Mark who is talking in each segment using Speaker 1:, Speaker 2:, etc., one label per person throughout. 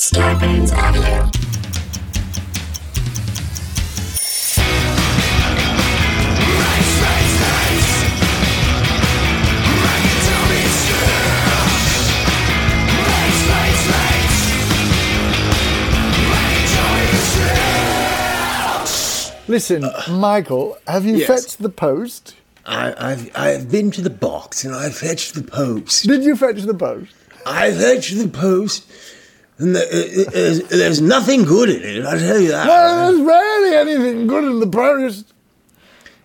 Speaker 1: Scarpins Avenue.
Speaker 2: Listen, Michael, have you
Speaker 3: Yes.
Speaker 2: fetched the post?
Speaker 3: I, I've I've been to the box and I fetched the post.
Speaker 2: Did you fetch the post?
Speaker 3: I fetched the post, there's, there's nothing good in it. I tell you that.
Speaker 2: Well, there's rarely anything good in the.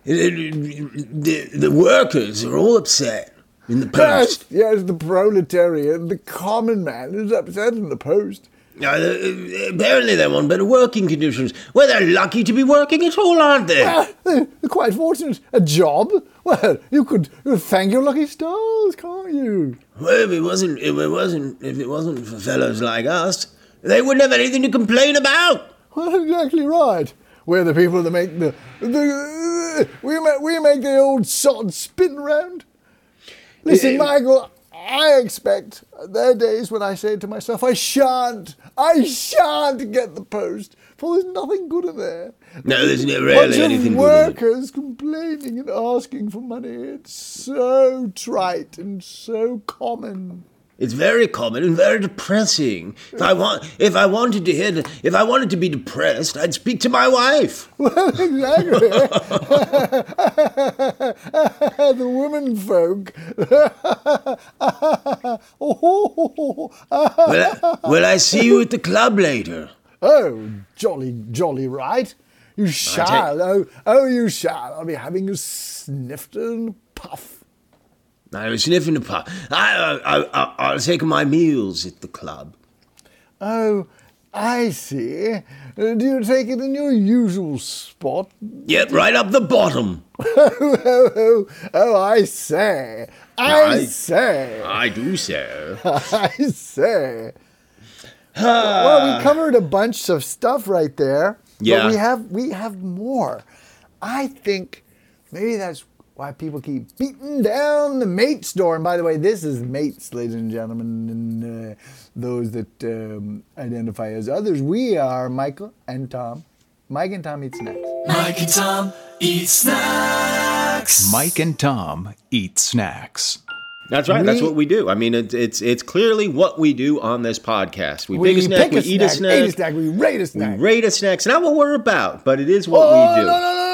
Speaker 3: It- it- the, the workers are all upset in the
Speaker 2: Yes,
Speaker 3: post.
Speaker 2: yes, the proletariat, the common man is upset in the post.
Speaker 3: Uh, uh, apparently, they want better working conditions. Well, they're lucky to be working at all, aren't they?
Speaker 2: Ah, they're quite fortunate. A job? Well, you could you could thank your lucky stars, can't you?
Speaker 3: Well, if it wasn't, if it wasn't, if it wasn't for fellows like us, they wouldn't have anything to complain about.
Speaker 2: Well, exactly right. We're the people that make the, the we make we make the old sod spin round. Listen,
Speaker 3: Eh,
Speaker 2: Michael, I expect there are days when I say to myself, I shan't, I shan't get the post, for there's nothing good in there.
Speaker 3: No, there's no-
Speaker 2: of
Speaker 3: anything it.
Speaker 2: workers complaining and asking for money. It's so trite and so common.
Speaker 3: It's very common and very depressing. If I want, if I wanted to hear, if I wanted to be depressed, I'd speak to my wife.
Speaker 2: Well, exactly. the women folk.
Speaker 3: Will I, will I see you at the club later?
Speaker 2: oh, jolly, jolly right. You shall. Oh, oh, you shall. I'll be having a snifter and a puff.
Speaker 3: I was sniffing the pot. I, I, I, I'll take my meals at the club.
Speaker 2: Oh, I see. Uh, do you take it in your usual spot?
Speaker 3: Yep, right up the bottom.
Speaker 2: oh, oh, oh, oh, I say. I,
Speaker 3: I-
Speaker 2: say.
Speaker 3: I do say.
Speaker 2: I say. well, we covered a bunch of stuff right there.
Speaker 3: Yeah.
Speaker 2: But we have we have more. I think maybe that's why people keep beating down the mates door. And by the way, this is mates, ladies and gentlemen, and uh, those that um, identify as others. We are Michael and Tom. Mike and Tom eat snacks.
Speaker 4: Mike and Tom eat snacks.
Speaker 5: Mike and Tom eat snacks.
Speaker 3: That's right. That's what we do. I mean, it's it's it's clearly what we do on this podcast. We, pick a snack,
Speaker 2: pick
Speaker 3: we eat a
Speaker 2: eat
Speaker 3: snack,
Speaker 2: a snack, we rate a snack,
Speaker 3: we
Speaker 2: snack.
Speaker 3: rate a snack. It's not what we're about, but it is what
Speaker 2: oh,
Speaker 3: we do.
Speaker 2: No, no, no,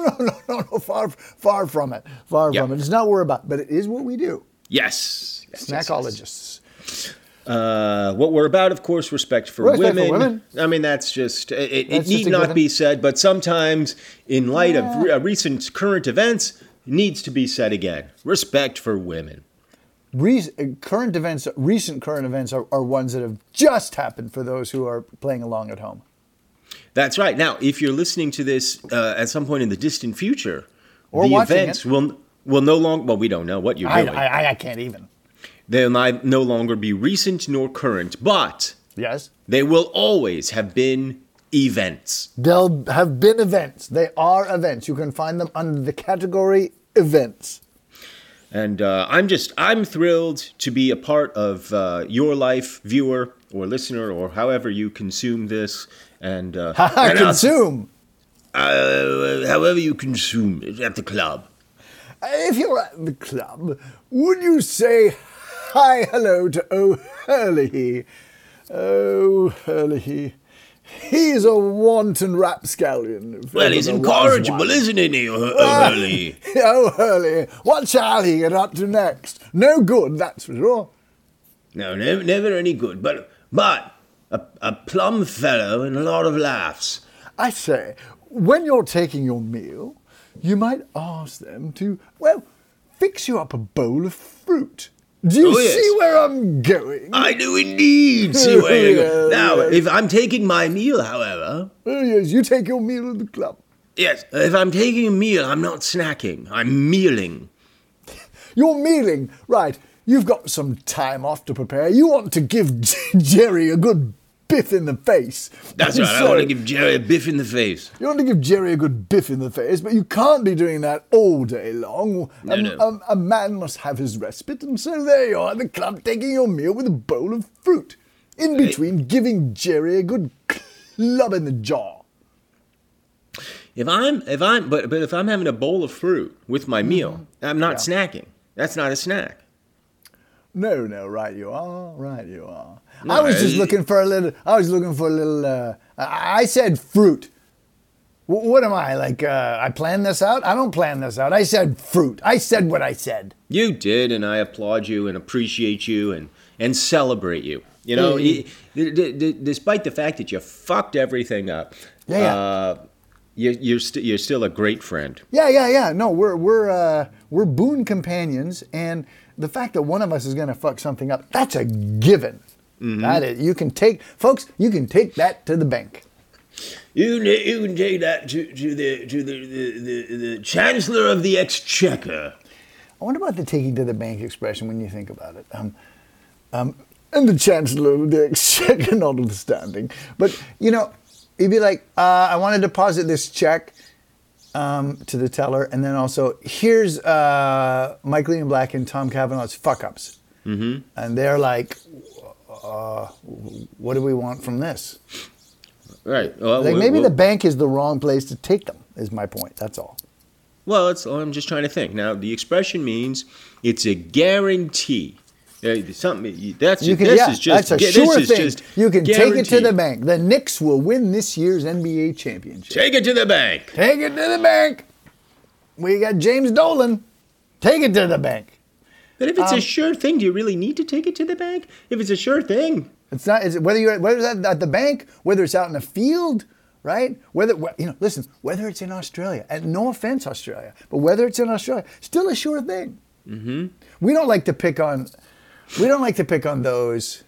Speaker 2: no, no, no, no, no, far, far from it. Far
Speaker 3: Yeah.
Speaker 2: from it. It's not what we're about, but it is what we do.
Speaker 3: Yes. yes, yes, yes.
Speaker 2: Snackologists.
Speaker 3: Uh, what we're about, of course, respect for,
Speaker 2: Respect for
Speaker 3: women.
Speaker 2: women.
Speaker 3: I mean, that's just it. it
Speaker 2: That's
Speaker 3: need not be said, but sometimes, in light of re- uh, recent current events, it needs to be said again. Respect for women.
Speaker 2: Re- uh, current events, recent current events are, are ones that have just happened for those who are playing along at home.
Speaker 3: That's right. Now, if you're listening to this uh, at some point in the distant future,
Speaker 2: Or
Speaker 3: the events
Speaker 2: it.
Speaker 3: will will no longer. Well, we don't know what you're
Speaker 2: I,
Speaker 3: doing.
Speaker 2: I, I can't even.
Speaker 3: They'll no longer be recent nor current, but
Speaker 2: Yes.
Speaker 3: they will always have been events.
Speaker 2: They'll have been events. They are events. You can find them under the category events.
Speaker 3: And uh, I'm just, I'm thrilled to be a part of uh, your life, viewer or listener, or however you consume this. And, uh, and
Speaker 2: Consume.
Speaker 3: uh, however you consume it at the club.
Speaker 2: If you're at the club, would you say hi, hello to O'Hurley? Oh, Hurley. He's a wanton rapscallion.
Speaker 3: Well, he's incorrigible, isn't he, O'Hurley?
Speaker 2: Oh, Hurley, what shall he get up to next? No good, that's for sure.
Speaker 3: No, never, never any good, but but a, a plum fellow and a lot of laughs.
Speaker 2: I say, when you're taking your meal, you might ask them to, well, fix you up a bowl of fruit. Do you
Speaker 3: Oh, yes.
Speaker 2: see where I'm going?
Speaker 3: I do indeed see where you're going. Now,
Speaker 2: yeah.
Speaker 3: if I'm taking my meal, however,
Speaker 2: Oh, yes, you take your meal at the club.
Speaker 3: yes, if I'm taking a meal, I'm not snacking. I'm mealing.
Speaker 2: You're mealing, right? You've got some time off to prepare. You want to give Jerry a good biff in the face.
Speaker 3: That's right. I want to give Jerry a biff in the face.
Speaker 2: You want to give Jerry a good biff in the face, but you can't be doing that all day long.
Speaker 3: No,
Speaker 2: a,
Speaker 3: no.
Speaker 2: A, a man must have his respite, and so there you are at the club taking your meal with a bowl of fruit. in between giving Jerry a good club in the jaw.
Speaker 3: If I'm if I'm but but if I'm having a bowl of fruit with my meal, mm-hmm. I'm not snacking. That's not a snack.
Speaker 2: No, no, right you are, right you are. I was just looking for a little. I was looking for a little. Uh, I said fruit. Wh- What am I like? Uh, I planned this out. I don't plan this out. I said fruit. I said what I said.
Speaker 3: You did, and I applaud you and appreciate you and and celebrate you. You know, y- d- d- despite the fact that you fucked everything up,
Speaker 2: Yeah, yeah.
Speaker 3: Uh, you, you're st- you're still a great friend.
Speaker 2: Yeah, yeah, yeah. No, we're we're uh, we're boon companions, and the fact that one of us is going to fuck something up, that's a given.
Speaker 3: Mm-hmm.
Speaker 2: That is, you can take, folks. You can take that to the bank.
Speaker 3: You can, you can take that to, to the to the, the, the, the Chancellor of the Exchequer.
Speaker 2: I wonder about the taking to the bank expression when you think about it. Um, um, and the Chancellor of the Exchequer notwithstanding. But, you know, you'd be like, uh, I want to deposit this check um, to the teller, and then also, here's uh, Michael Ian Black and Tom Cavanagh's fuck ups. Mm-hmm. And they're like, uh, what do we want from this?
Speaker 3: Right. Well,
Speaker 2: Like,
Speaker 3: we-
Speaker 2: maybe
Speaker 3: we'll-
Speaker 2: the bank is the wrong place to take them, is my point. That's all.
Speaker 3: Well, it's, I'm just trying to think. Now, the expression means it's a guarantee. Something that's
Speaker 2: You can,
Speaker 3: this
Speaker 2: yeah,
Speaker 3: is just
Speaker 2: that's a sure
Speaker 3: is
Speaker 2: thing.
Speaker 3: just
Speaker 2: You can take it to the bank. The Knicks will win this year's NBA championship.
Speaker 3: Take it to the bank.
Speaker 2: Take it to the bank. We got James Dolan. Take it to the bank.
Speaker 3: But if it's
Speaker 2: Um,
Speaker 3: a sure thing, do you really need to take it to the bank? If it's a sure thing,
Speaker 2: It's not it's, whether you're whether it's at, at the bank, whether it's out in the field, right? Whether you know, listen, whether it's in Australia, and no offense, Australia, but whether it's in Australia, still a sure thing. Mm-hmm. We don't like to pick on, we don't like to pick on those,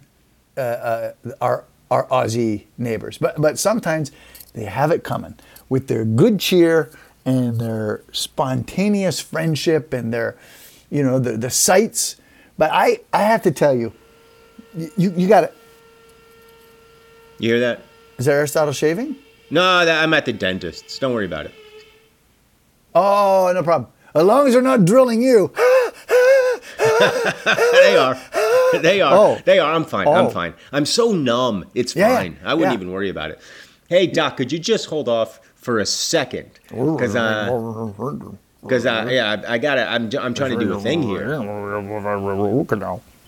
Speaker 2: uh, uh, our our Aussie neighbors, but but sometimes they have it coming with their good cheer and their spontaneous friendship and their, you know, the the sights. But I I have to tell you, you you got it.
Speaker 3: you hear that?
Speaker 2: Is that Aristotle shaving?
Speaker 3: No, that, I'm at the dentist's. Don't worry about it.
Speaker 2: Oh, no problem. As long as they're not drilling you.
Speaker 3: they are. They are.
Speaker 2: Oh.
Speaker 3: They are. I'm fine.
Speaker 2: Oh.
Speaker 3: I'm fine. I'm so numb. It's
Speaker 2: Yeah,
Speaker 3: fine. I wouldn't
Speaker 2: yeah.
Speaker 3: even worry about it. Hey, Doc, could you just hold off for a second? Because uh, because uh, yeah, I, I gotta. I'm I'm trying to do a thing here.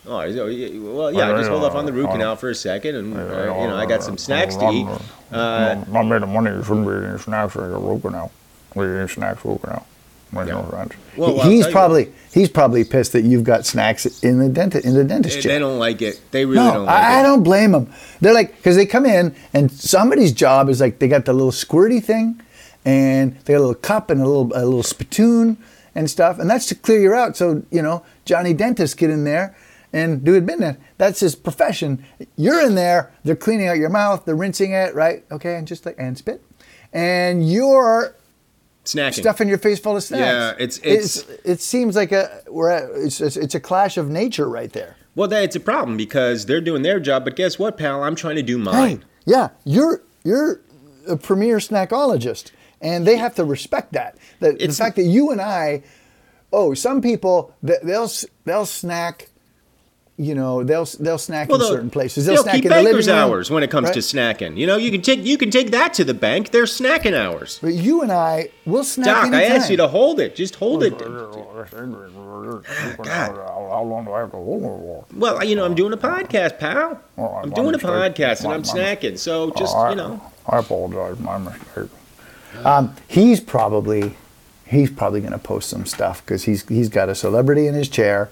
Speaker 3: Oh, it- well, yeah. Just hold off on the root canal for a second, and uh, you know, I got some snacks to eat. Uh,
Speaker 1: Not made of money, you shouldn't be eating snacks like a root canal. We eat snacks root canal. Makes no sense.
Speaker 3: well, I'll
Speaker 2: he's
Speaker 3: you
Speaker 2: probably he's probably pissed that you've got snacks in the dentist in the dentist chair.
Speaker 3: they don't like it. They really
Speaker 2: no,
Speaker 3: don't like
Speaker 2: I, I don't blame them. They're like because they come in and somebody's job is like they got the little squirty thing, and they got a little cup and a little a little spittoon and stuff, and that's to clear you out. So you know Johnny Dentist get in there and do that that's his profession. You're in there, they're cleaning out your mouth, they're rinsing it, right? Okay, and just like and spit, and you're
Speaker 3: Snacking.
Speaker 2: stuffing your face full of snacks.
Speaker 3: Yeah, it's- it's-
Speaker 2: it seems like a we're at, it's, it's it's a clash of nature right there.
Speaker 3: Well, that's a problem because they're doing their job, but guess what, pal? I'm trying to do mine.
Speaker 2: Right. Yeah, you're you're a premier snackologist, and they have to respect that. The, the fact that you and I, oh, some people th- they'll they'll snack. You know, they'll they'll snack
Speaker 3: Well,
Speaker 2: in
Speaker 3: they'll,
Speaker 2: certain places.
Speaker 3: they'll,
Speaker 2: They'll, snack
Speaker 3: keep
Speaker 2: in the living
Speaker 3: banker's
Speaker 2: room.
Speaker 3: hours when it comes to snacking. You know, you can take you can take that to the bank. They're snacking hours.
Speaker 2: But you and I will snack
Speaker 3: Doc, I
Speaker 2: anytime.
Speaker 3: asked you to hold it. Just hold it.
Speaker 1: How long do I have to hold it?
Speaker 3: Well, you know, I'm doing a podcast, pal.
Speaker 1: All right,
Speaker 3: I'm
Speaker 1: my
Speaker 3: doing a
Speaker 1: mistake.
Speaker 3: podcast and I'm snacking. So just,
Speaker 1: I,
Speaker 3: you know.
Speaker 1: I apologize, my mistake.
Speaker 2: Um, he's probably he's probably going to post some stuff because he's he's got a celebrity in his chair,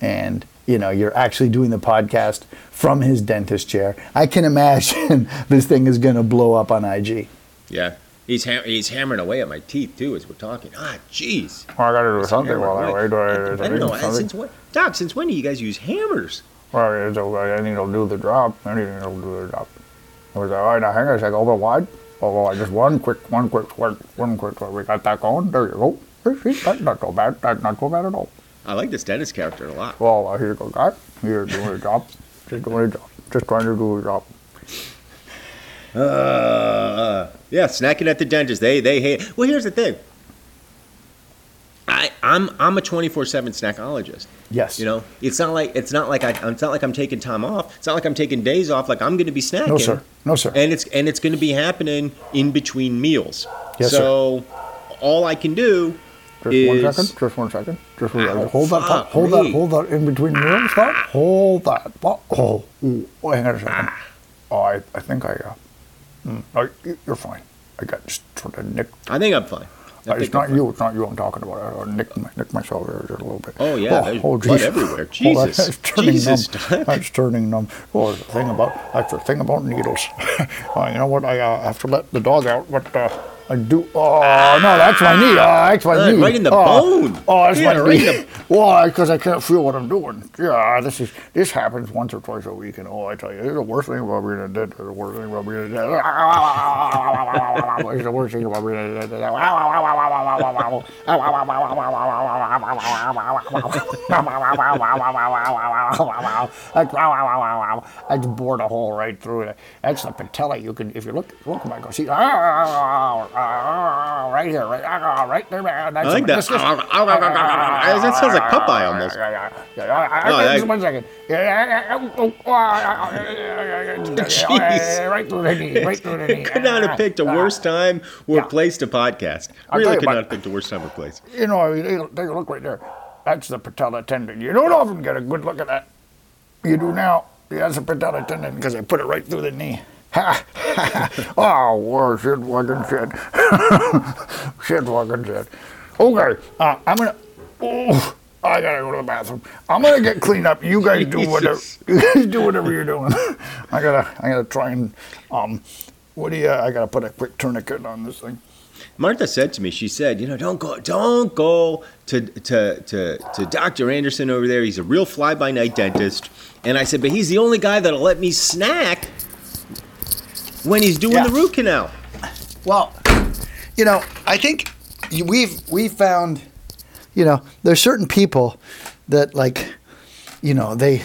Speaker 2: and you know you're actually doing the podcast from his dentist chair. I can imagine this thing is going to blow up on IG.
Speaker 3: Yeah. He's ham- he's hammering away at my teeth too as we're talking. Ah, jeez.
Speaker 1: Well, I gotta do something
Speaker 3: Hammer
Speaker 1: while I
Speaker 3: away.
Speaker 1: wait. Do I,
Speaker 3: I,
Speaker 1: is
Speaker 3: I don't know.
Speaker 1: something?
Speaker 3: Since when, Doc? Since when do you guys use hammers?
Speaker 1: Well, it's okay. Anything will do the job. Anything will do the job. I was like, all right, now hang on a second. Over wide. Oh, well, just one quick, one quick squirt, one quick squirt. We got that going. There you go. That's not so bad. That's not so bad at all.
Speaker 3: I like this dentist character a lot.
Speaker 1: Well, uh, here you go, guy. You're doing your job. Just doing your job. Just trying to do your job.
Speaker 3: Uh, yeah, snacking at the dentist. They they hate. Well, here's the thing. I, I'm I'm a 24/7 snackologist.
Speaker 2: Yes.
Speaker 3: You know, it's not like it's not like I it's not like I'm taking time off. It's not like I'm taking days off. Like I'm going to be snacking.
Speaker 2: No, sir. No, sir.
Speaker 3: And it's and it's going to be happening in between meals.
Speaker 2: Yes, sir.
Speaker 3: so all I can do
Speaker 1: Just
Speaker 3: is
Speaker 1: one second. Just one second. Just one
Speaker 3: Ow,
Speaker 1: second. Hold that. thought, hold that. Hold that in between meals. Stop. Hold that. thought. Oh, ooh, oh, hang on a second. Oh, I, I think I. Uh, mm, oh, you- you're fine. I got just sort of nicked.
Speaker 3: I think I'm fine. I
Speaker 1: Uh, it's
Speaker 3: I'm
Speaker 1: not
Speaker 3: fine.
Speaker 1: you. It's not you. I'm talking about. I, I nicked, my, nicked myself there just a little bit.
Speaker 3: Oh, yeah, there's blood
Speaker 1: geez.
Speaker 3: everywhere.
Speaker 1: Oh,
Speaker 3: Jesus.
Speaker 1: that's turning
Speaker 3: Jesus,
Speaker 1: numb. That's turning numb. Oh, the thing about that's the thing about needles. uh, you know what? I uh, have to let the dog out, but uh, I do. Oh no, that's my knee. Oh, that's my knee.
Speaker 3: right in the
Speaker 1: oh,
Speaker 3: bone.
Speaker 1: Oh, that's
Speaker 3: Yeah,
Speaker 1: my
Speaker 3: right
Speaker 1: knee.
Speaker 3: in
Speaker 1: Well, because I can't feel what I'm doing. Yeah, this is this happens once or twice a week, and oh, I tell you, it's the worst thing about being a dead. The worst thing about being a dead. It's the worst thing about being a dead. I just bored a hole right through it. That's the patella. You can, if you look, look back, go see, ah, ah, ah, right here, right, ah, right there. That's
Speaker 3: I like that. That sounds like Popeye almost. No,
Speaker 1: one second. Ah,
Speaker 3: Jeez.
Speaker 1: Right through the knee. Right through the knee.
Speaker 3: could not have picked a ah, worse time or place to podcast. Really could not have picked a worse time or place.
Speaker 1: You know, I mean, take a look right there. That's the patella tendon. You don't often get a good look at that. You do now. Yeah, that's a patella tendon because I put it right through the knee. Oh, well, shit, fucking shit. shit, fucking shit. Okay, uh, I'm gonna. Oh, I gotta go to the bathroom. I'm gonna get cleaned up. You guys do whatever. You guys do whatever you're doing. I gotta. I gotta try and. Um, what do you? I gotta put a quick tourniquet on this thing.
Speaker 3: Martha said to me, she said, you know, don't go, don't go to to to to Dr. Anderson over there. He's a real fly by night dentist. And I said, but he's the only guy that'll let me snack when he's doing
Speaker 2: Yeah.
Speaker 3: the root canal.
Speaker 2: Well, you know, I think we've we found, you know, there's certain people that like, you know, they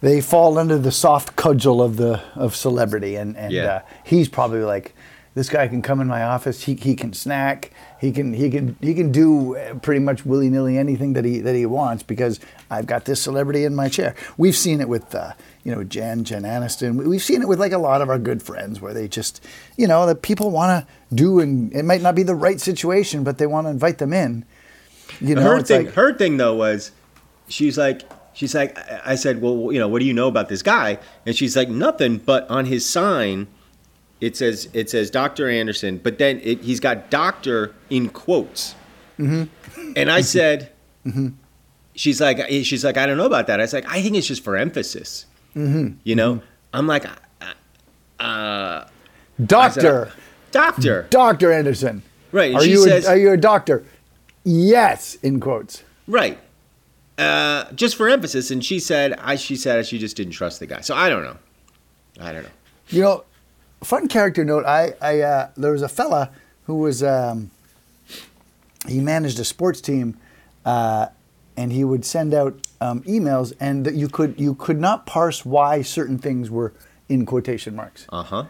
Speaker 2: they fall under the soft cudgel of the of celebrity, and and
Speaker 3: Yeah.
Speaker 2: uh, he's probably like, this guy can come in my office, he he can snack, he can he can he can do uh, pretty much willy nilly anything that he that he wants because I've got this celebrity in my chair. We've seen it with. Uh, you know, Jen, Jen Aniston. We- We've seen it with like a lot of our good friends where they just, you know, that people want to do, and it might not be the right situation, but they want to invite them in. You know,
Speaker 3: her thing,
Speaker 2: like,
Speaker 3: her thing though was, she's like, she's like, I said, well, you know, what do you know about this guy? And she's like, nothing. But on his sign, it says it says Dr. Anderson, but then it, he's got doctor in quotes.
Speaker 2: Mm-hmm.
Speaker 3: And I said, she's like, she's like, I don't know about that. I was like, I think it's just for emphasis.
Speaker 2: Mm-hmm.
Speaker 3: You know, I'm like, uh,
Speaker 2: Doctor,
Speaker 3: doctor,
Speaker 2: Doctor Anderson.
Speaker 3: right?
Speaker 2: Are
Speaker 3: she
Speaker 2: you
Speaker 3: says,
Speaker 2: a, are you a doctor? Yes, in quotes.
Speaker 3: Right. Uh, just for emphasis, and she said, I she said she just didn't trust the guy. So I don't know. I don't know.
Speaker 2: You know, fun character note. I, I uh, there was a fella who was um, he managed a sports team, uh, and he would send out um, emails, and that you could you could not parse why certain things were in quotation marks.
Speaker 3: Uh huh.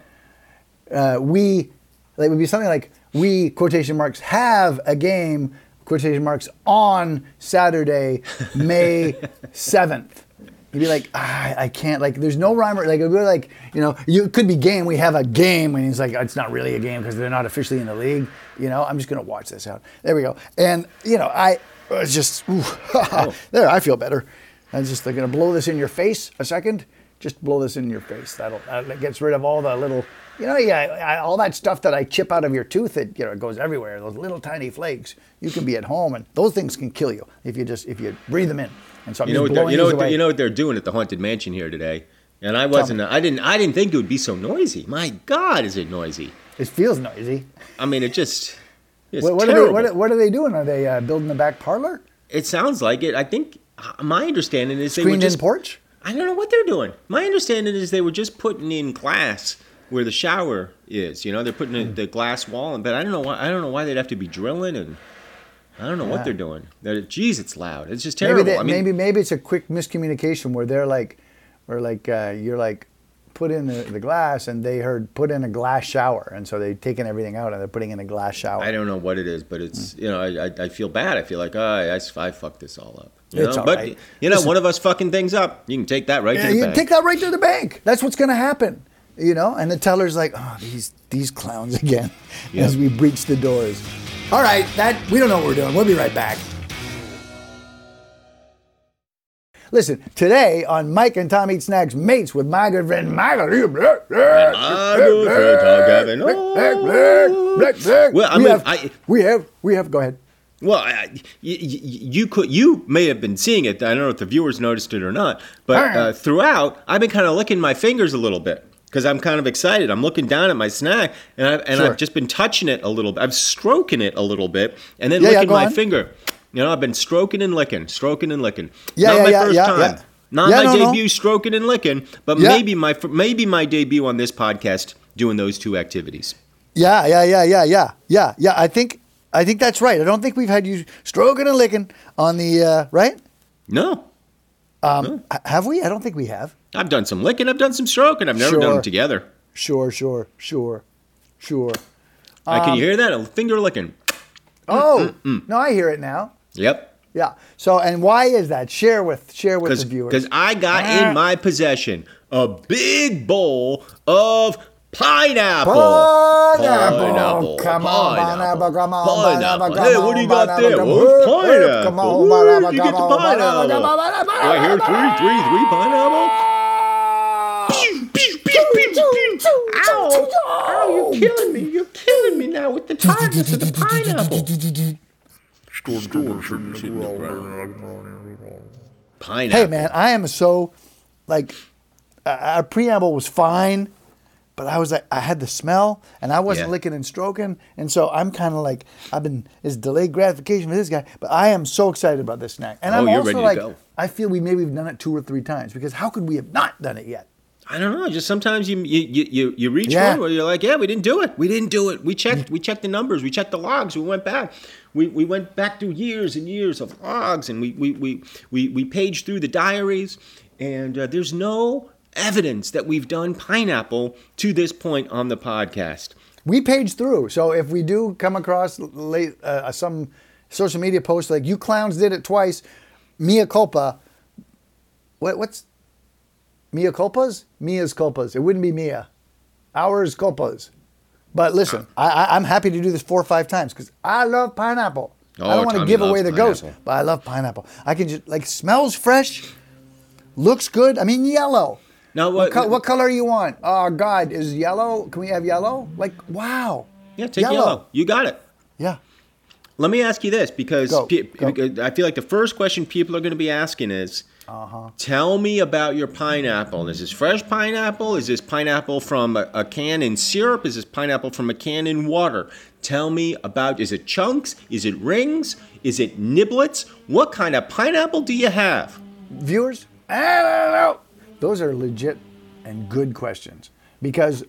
Speaker 2: uh, we it would be something like we quotation marks have a game quotation marks on Saturday, May seventh. You'd be like, ah, I can't like. There's no rhyme or like. It'd be like, you know, you it could be game. We have a game, and he's like, it's not really a game because they're not officially in the league. You know, I'm just gonna watch this out. There we go. And you know, I Uh, was just ooh, oh. there. I feel better. I'm just like, gonna blow this in your face a second. Just blow this in your face. That'll that gets rid of all the little, you know, yeah, I, all that stuff that I chip out of your tooth. It you know it goes everywhere. Those little tiny flakes. You can be at home, and those things can kill you if you just if you breathe them in. And so I'm
Speaker 3: You know what? You know what? You know what they're doing at the haunted mansion here today. And I wasn't. I didn't. I didn't think it would be so noisy. My God, is it noisy?
Speaker 2: It feels noisy.
Speaker 3: I mean, it just. It's
Speaker 2: What, what are they? What, what are they doing? Are they uh, building the back parlor?
Speaker 3: It sounds like it. I think my understanding is they were
Speaker 2: Screened
Speaker 3: just
Speaker 2: in porch?
Speaker 3: I don't know what they're doing. My understanding is they were just putting in glass where the shower is. You know, they're putting in the glass wall, but I don't know why. I don't know why they'd have to be drilling, and I don't know what they're doing. They're, geez, it's loud. It's just terrible.
Speaker 2: Maybe, they,
Speaker 3: I mean,
Speaker 2: maybe maybe it's a quick miscommunication where they're like, where like uh, you're like put in the, the glass, and they heard put in a glass shower, and so they've taken everything out and they're putting in a glass shower.
Speaker 3: I don't know what it is, but it's
Speaker 2: Hmm.
Speaker 3: you know I, I, I feel bad. I feel like oh, I, I, I fucked this all up. You
Speaker 2: It's
Speaker 3: know?
Speaker 2: all
Speaker 3: but
Speaker 2: right.
Speaker 3: you know,
Speaker 2: Listen-
Speaker 3: one of us fucking things up. You can take that right
Speaker 2: Yeah,
Speaker 3: to the bank.
Speaker 2: you
Speaker 3: bank.
Speaker 2: take that right to the bank. That's what's going to happen. You know, and the teller's like, "Oh, these these clowns again,"
Speaker 3: Yeah.
Speaker 2: as we breach the doors. All right, that we don't know what we're doing. We'll be right back. Listen, today on Mike and Tom Eat Snacks Mates with my good friend Michael.
Speaker 3: My good friend Tom Gavin. Well, I
Speaker 2: we
Speaker 3: mean,
Speaker 2: have,
Speaker 3: I-
Speaker 2: we have, we have. Go ahead.
Speaker 3: Well, I, you, you could you may have been seeing it. I don't know if the viewers noticed it or not, but uh, throughout, I've been kind of licking my fingers a little bit because I'm kind of excited. I'm looking down at my snack, and I've, and
Speaker 2: Sure.
Speaker 3: I've just been touching it a little bit. I've stroking it a little bit, and then
Speaker 2: Yeah, yeah,
Speaker 3: licking
Speaker 2: go
Speaker 3: my
Speaker 2: on.
Speaker 3: finger. You know, I've been stroking and licking, stroking and licking.
Speaker 2: Yeah,
Speaker 3: Not
Speaker 2: yeah,
Speaker 3: my
Speaker 2: yeah,
Speaker 3: first
Speaker 2: yeah,
Speaker 3: time.
Speaker 2: yeah.
Speaker 3: Not
Speaker 2: Yeah,
Speaker 3: my
Speaker 2: no, no.
Speaker 3: debut stroking and licking, but
Speaker 2: Yeah.
Speaker 3: maybe my maybe my debut on this podcast doing those two activities.
Speaker 2: Yeah, yeah, yeah, yeah, yeah, yeah, yeah. I think, I think that's right. I don't think we've had you stroking and licking on the uh, right.
Speaker 3: No,
Speaker 2: Um, h- Have we? I don't think we have.
Speaker 3: I've done some licking, I've done some stroking. I've never done
Speaker 2: Sure.
Speaker 3: them together.
Speaker 2: Sure, sure, sure, sure.
Speaker 3: Uh, can
Speaker 2: Um,
Speaker 3: you hear that? A finger licking.
Speaker 2: Oh, no, I hear it now.
Speaker 3: Yep.
Speaker 2: Yeah. So, and why is that? Share with share with
Speaker 3: Because
Speaker 2: the viewers.
Speaker 3: Because I got
Speaker 2: Ah.
Speaker 3: in my possession a big bowl of pineapple.
Speaker 2: Pineapple. Come on, pineapple, come on, pineapple, come
Speaker 3: Hey, what do you
Speaker 2: on,
Speaker 3: got
Speaker 2: pineapple,
Speaker 3: there?
Speaker 2: come on,
Speaker 3: pineapple?
Speaker 2: come on,
Speaker 3: Where
Speaker 2: pineapple,
Speaker 3: you get
Speaker 2: come
Speaker 3: the
Speaker 2: on, pineapple,
Speaker 3: pineapple?
Speaker 2: come on, pineapple,
Speaker 3: Do I hear three, three, three pineapple? Ow! Ow, you're killing me. You're killing me now with the tiredness of the pineapple. Pineapple.
Speaker 2: Hey man, I am so like uh, our preamble was fine, but I was like I had the smell and I wasn't
Speaker 3: Yeah.
Speaker 2: licking and stroking, and so I'm kind of like I've been it's delayed gratification for this guy, but I am so excited about this snack, and
Speaker 3: Oh,
Speaker 2: I'm
Speaker 3: you're
Speaker 2: also
Speaker 3: ready to
Speaker 2: like
Speaker 3: go.
Speaker 2: I feel we maybe have done it two or three times because how could we have not done it yet?
Speaker 3: I don't know. Just sometimes you you you, you, you reach
Speaker 2: Yeah.
Speaker 3: one where you're like, yeah, we didn't do it. We didn't do it. We checked. We checked the numbers. We checked the logs. We went back. We, we went back through years and years of logs, and we we we we, we paged through the diaries, and uh, there's no evidence that we've done pineapple to this point on the podcast.
Speaker 2: we page through. So if we do come across late uh, some social media post like you clowns did it twice, mea culpa. What what's mea culpas? Mia's culpas. It wouldn't be Mia. Ours culpas. But listen, ah. I, I, I'm happy to do this four or five times because I love pineapple. I
Speaker 3: Oh,
Speaker 2: don't want to give away the ghost, but I love pineapple. I can just like smells fresh, looks good. I mean yellow.
Speaker 3: Now,
Speaker 2: What,
Speaker 3: what-
Speaker 2: co- what color you want? Oh God, is yellow? Can we have yellow? Like wow.
Speaker 3: Yeah, take yellow. You got it.
Speaker 2: Yeah.
Speaker 3: Let me ask you this because
Speaker 2: Go,
Speaker 3: pe-
Speaker 2: go.
Speaker 3: I feel like the first question people are going to be asking is
Speaker 2: Uh-huh.
Speaker 3: Tell me about your pineapple. Is this fresh pineapple? Is this pineapple from a, a can in syrup? Is this pineapple from a can in water? Tell me about is it chunks? Is it rings? Is it niblets? What kind of pineapple do you have?
Speaker 2: Viewers, I don't know. Those are legit and good questions because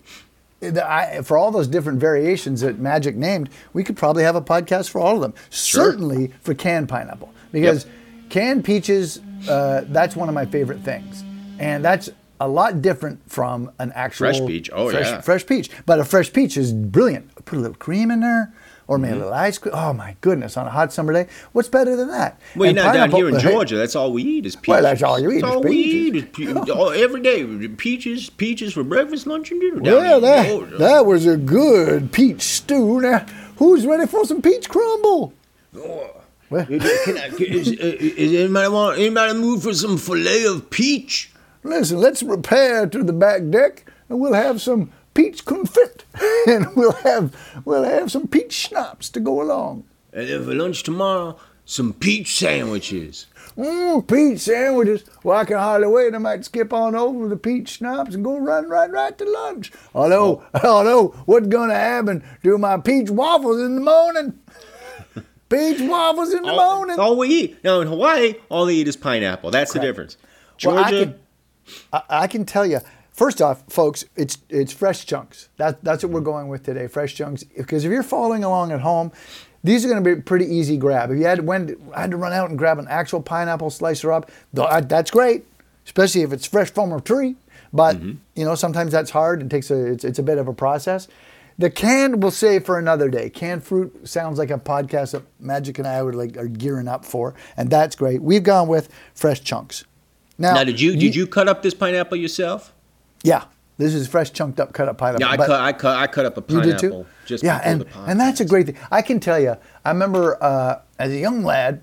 Speaker 2: I, for all those different variations that Magic named, we could probably have a podcast for all of them. Certainly for canned pineapple because canned peaches, uh, that's one of my favorite things, and that's a lot different from an actual
Speaker 3: Fresh peach. Oh,
Speaker 2: fresh,
Speaker 3: yeah.
Speaker 2: fresh peach. But a fresh peach is brilliant. Put a little cream in there. Or
Speaker 3: Mm-hmm.
Speaker 2: maybe a little ice cream. Oh my goodness! On a hot summer day, what's better than that?
Speaker 3: Well,
Speaker 2: And
Speaker 3: you're not down here in Georgia. That's all we eat is peaches.
Speaker 2: Well, that's all you eat
Speaker 3: That's all we eat is pe- all- every day. Peaches, peaches for breakfast, lunch, and dinner.
Speaker 2: Well, that that was a good peach stew. Now, who's ready for some peach crumble? Well,
Speaker 3: Can I, is, is anybody want anybody move for some fillet of peach?
Speaker 2: listen, let's repair to the back deck, and we'll have some peach confit, and we'll have we'll have some peach schnapps to go along.
Speaker 3: And then for lunch tomorrow, some peach sandwiches.
Speaker 2: Mmm, peach sandwiches. Well, I can hardly wait. I might skip on over the peach schnapps and go run right right to lunch. Although, oh. although, what's gonna happen to my peach waffles in the morning? peach waffles in the
Speaker 3: All,
Speaker 2: morning.
Speaker 3: all we eat now in Hawaii, all they eat is pineapple. That's the difference.
Speaker 2: Well, I
Speaker 3: Georgia,
Speaker 2: can, I, I can tell you. First off, folks, it's it's fresh chunks. That that's what we're mm-hmm. going with today. Fresh chunks. Because if you're following along at home, these are going to be pretty easy grab. If you had when I had to run out and grab an actual pineapple slicer up, that's great. Especially if it's fresh from a tree. but mm-hmm. you know sometimes that's hard. It takes a it's, it's a bit of a process. The canned we'll save for another day. Canned fruit sounds like a podcast that Magic and I would like are gearing up for, and that's great. We've gone with fresh chunks. Now,
Speaker 3: Now, did you did you cut up this pineapple yourself?
Speaker 2: Yeah, this is fresh chunked up, cut up pineapple.
Speaker 3: Yeah, I
Speaker 2: but-
Speaker 3: cut I cut I cut up a pineapple.
Speaker 2: You did too.
Speaker 3: just
Speaker 2: yeah, and and that's a great thing. I can tell you. I remember uh, as a young lad,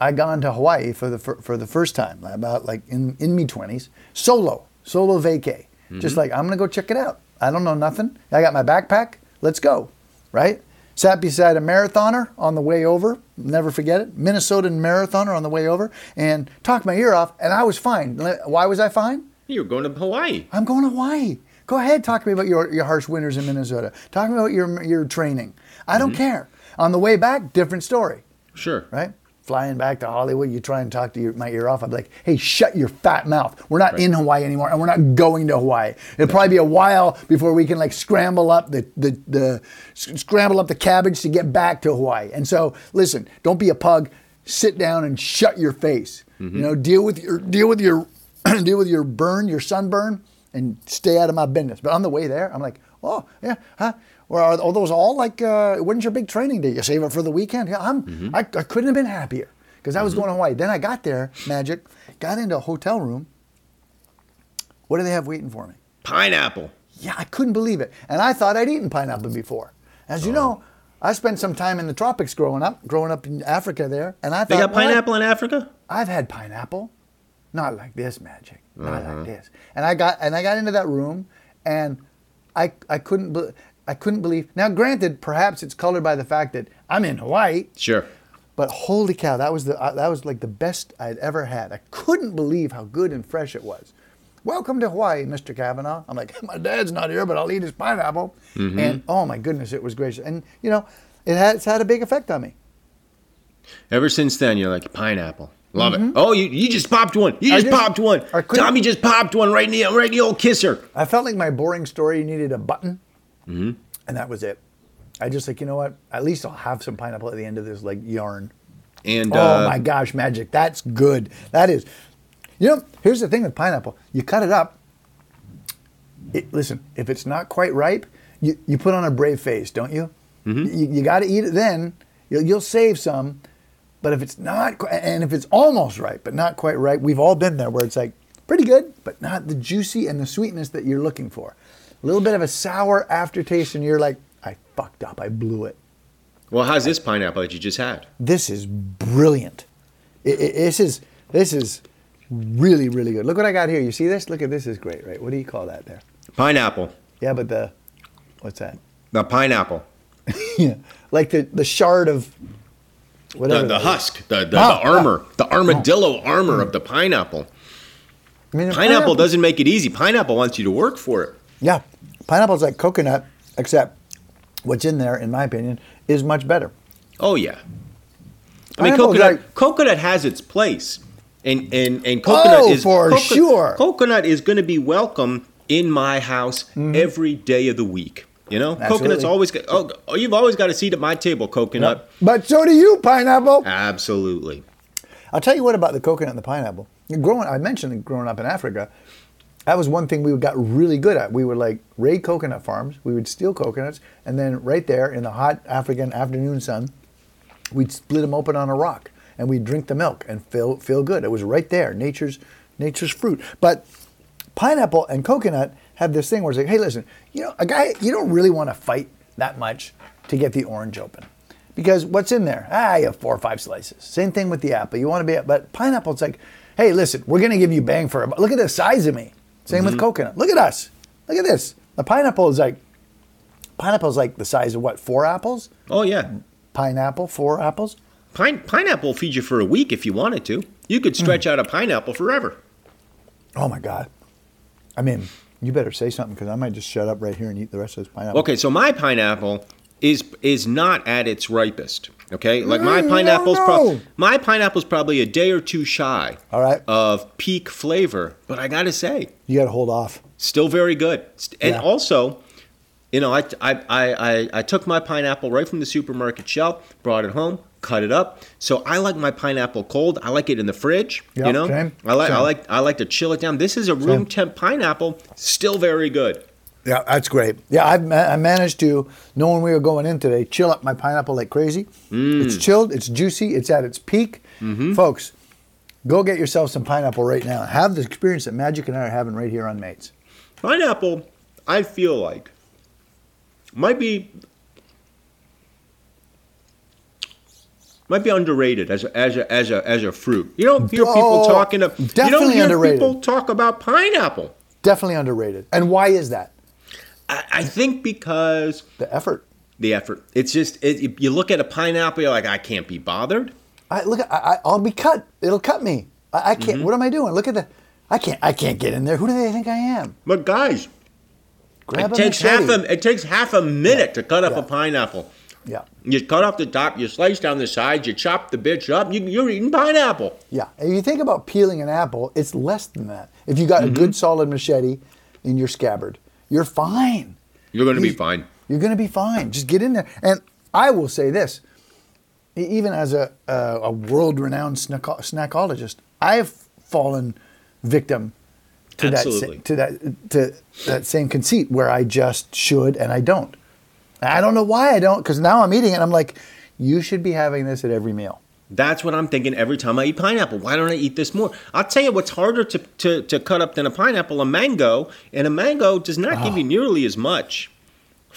Speaker 2: I gone to Hawaii for the fir- for the first time, about like in in me twenties, solo, solo vacay. Just
Speaker 3: Mm-hmm.
Speaker 2: like I'm gonna go check it out. I don't know nothing. I got my backpack. Let's go. Right. Sat beside a marathoner on the way over. Never forget it. Minnesotan marathoner on the way over, and talked my ear off, and I was fine. Why was I fine?
Speaker 3: You were going to Hawaii.
Speaker 2: I'm going to Hawaii. Go ahead, talk to me about your, your harsh winters in Minnesota. Talk to me about your your training. I don't mm-hmm. care. On the way back, different story,
Speaker 3: Sure.
Speaker 2: right? Flying back to Hollywood, you try and talk to your, my ear off. I'm like, hey, shut your fat mouth. We're not
Speaker 3: Right.
Speaker 2: in Hawaii anymore, and we're not going to Hawaii. It'll probably be a while before we can like scramble up the the, the scramble up the cabbage to get back to Hawaii. And so, listen, don't be a pug. Sit down and shut your face. You mm-hmm. know, deal with your deal with your deal with your burn, your sunburn, and stay out of my business. But on the way there, I'm like, oh yeah, huh? Or are, are those all like? Uh, when's your big training day? You save it for the weekend? Yeah, I'm. I, I couldn't have been happier because I was going to Hawaii. Then I got there, magic, got into a hotel room. What do they have waiting for me?
Speaker 3: Pineapple.
Speaker 2: Yeah, I couldn't believe it. And I thought I'd eaten pineapple before. As you know, I spent some time in the tropics growing up, growing up in Africa there, and I thought
Speaker 3: They got
Speaker 2: well, I-
Speaker 3: pineapple in Africa?
Speaker 2: I've had pineapple, not like this magic, not like this. And I got and I got into that room, and I I couldn't be, I couldn't believe. Now, granted, perhaps it's colored by the fact that I'm in Hawaii,
Speaker 3: Sure.
Speaker 2: but holy cow, that was the uh, that was like the best I'd ever had. I couldn't believe how good and fresh it was. Welcome to Hawaii, Mr. Cavanagh. I'm like, my dad's not here, but I'll eat his pineapple. And oh my goodness, it was gracious. And you know, it has had a big effect on me.
Speaker 3: Ever since then, you're like pineapple. Love it. Oh, you, you just popped one. You
Speaker 2: Mm-hmm.
Speaker 3: Just,
Speaker 2: just-
Speaker 3: popped one. Tommy just popped one right in the right in the old kisser.
Speaker 2: I felt like my boring story needed a button, and that was it. I just like, you know what? At least I'll have some pineapple at the end of this like yarn.
Speaker 3: And
Speaker 2: oh
Speaker 3: uh,
Speaker 2: my gosh, magic! That's good. That is. You know, here's the thing with pineapple: you cut it up. It, listen, if it's not quite ripe, you, you put on a brave face, don't you? You, you got to eat it then. You'll, you'll save some, but if it's not, and if it's almost right, but not quite right, we've all been there where it's like pretty good, but not the juicy and the sweetness that you're looking for. A little bit of a sour aftertaste, and you're like, I fucked up. I blew it
Speaker 3: well, how's this pineapple that you just had?
Speaker 2: this is brilliant. I- I- this is this is really really good. Look what I got here. You see this? Look at this is great, right? What do you call that there?
Speaker 3: Pineapple.
Speaker 2: Yeah, but the what's that?
Speaker 3: The pineapple.
Speaker 2: yeah, like the the shard of whatever.
Speaker 3: The, the husk. The, the,
Speaker 2: Ah,
Speaker 3: the armor. The armadillo armor of the pineapple.
Speaker 2: I mean,
Speaker 3: Pineapple doesn't make it easy. Pineapple wants you to work for it.
Speaker 2: Yeah, pineapple's like coconut, except what's in there, in my opinion, is much better.
Speaker 3: Oh yeah. I mean, coconut.
Speaker 2: like-
Speaker 3: coconut has its place, and and and coconut
Speaker 2: Oh,
Speaker 3: is
Speaker 2: for sure.
Speaker 3: Coconut is going to be welcome in my house every day of the week. You know, coconut's
Speaker 2: Mm-hmm.
Speaker 3: Always got. Oh, oh, you've always got a seat at my table, coconut.
Speaker 2: But so do you, pineapple.
Speaker 3: Absolutely.
Speaker 2: I'll tell you what about the coconut and the pineapple. Growing, I mentioned growing up in Africa. That was one thing we got really good at. We would like raid coconut farms. We would steal coconuts, and then right there in the hot African afternoon sun, we'd split them open on a rock, and we'd drink the milk and feel feel good. It was right there, nature's nature's fruit. But pineapple and coconut have this thing where it's like, hey, listen, you know, a guy, you don't really want to fight that much to get the orange open. Because what's in there? Ah, you have four or five slices. Same thing with the apple. You want to be, but pineapple, it's like, hey, listen, we're going to give you bang for it. Look at the size of me. Same with coconut. Look at us. Look at this. The pineapple is like, pineapple is like the size of what? Four apples?
Speaker 3: Oh yeah.
Speaker 2: Pineapple, four apples?
Speaker 3: Pine, pineapple will feed you for a week if you wanted to. You could stretch
Speaker 2: Hmm.
Speaker 3: out a pineapple forever.
Speaker 2: Oh my God. I mean, you better say something because I might just shut up right here and eat the rest of this pineapple.
Speaker 3: Okay, so my pineapple is is not at its ripest. Okay, like my pineapple's
Speaker 2: no,
Speaker 3: pro-
Speaker 2: no.
Speaker 3: my pineapple's probably a day or two shy.
Speaker 2: All right.
Speaker 3: Of peak flavor, but I gotta say,
Speaker 2: You got to hold off.
Speaker 3: still very good. And
Speaker 2: Yeah.
Speaker 3: also, you know, I, I, I, I, I took my pineapple right from the supermarket shelf, brought it home, cut it up. So I like my pineapple cold. I like it in the fridge.
Speaker 2: Yeah,
Speaker 3: you know,
Speaker 2: same,
Speaker 3: I like I like I like to chill it down. This is a room
Speaker 2: Same.
Speaker 3: temp pineapple, still very good.
Speaker 2: Yeah, that's great. Yeah, I've ma- I managed to, knowing we were going in today, chill up my pineapple like crazy. Mm. It's chilled, it's juicy, it's at its peak. Mm-hmm. Folks, go get yourself some pineapple right now. Have the experience that Magic and I are having right here on Mates.
Speaker 3: Pineapple, I feel like might be might be underrated as a, as a, as a, as a fruit. You don't hear people
Speaker 2: Oh,
Speaker 3: talking. Of, you don't hear
Speaker 2: underrated.
Speaker 3: people talk about pineapple.
Speaker 2: Definitely underrated. And why is that?
Speaker 3: I, I think because
Speaker 2: The effort.
Speaker 3: the effort. It's just it, you look at a pineapple, you're like, I can't be bothered.
Speaker 2: I look. I, I, I'll be cut. It'll cut me. I, I
Speaker 3: Mm-hmm.
Speaker 2: can't. What am I doing? Look at the. I can't. I can't get in there. Who do they think I am?
Speaker 3: But guys,
Speaker 2: Grab
Speaker 3: it takes half a it takes half a minute to cut up
Speaker 2: Yeah.
Speaker 3: a pineapple.
Speaker 2: Yeah.
Speaker 3: You cut off the top, you slice down the sides, you chop the bitch up. You, you're eating pineapple.
Speaker 2: Yeah. If you think about peeling an apple, it's less than that. If you got
Speaker 3: Mm-hmm.
Speaker 2: a good solid machete in your scabbard, you're fine.
Speaker 3: You're going to be fine.
Speaker 2: You're going to be fine. Just get in there. And I will say this, even as a a, a world-renowned snacko- snackologist, I've fallen victim to that
Speaker 3: Absolutely.
Speaker 2: to that to that same conceit where I just should and I don't. I don't know why I don't because now I'm eating it. and I'm like, you should be having this at every meal.
Speaker 3: That's what I'm thinking every time I eat pineapple. Why don't I eat this more? I'll tell you what's harder to, to, to cut up than a pineapple, a mango. And a mango does not give ah. you nearly as much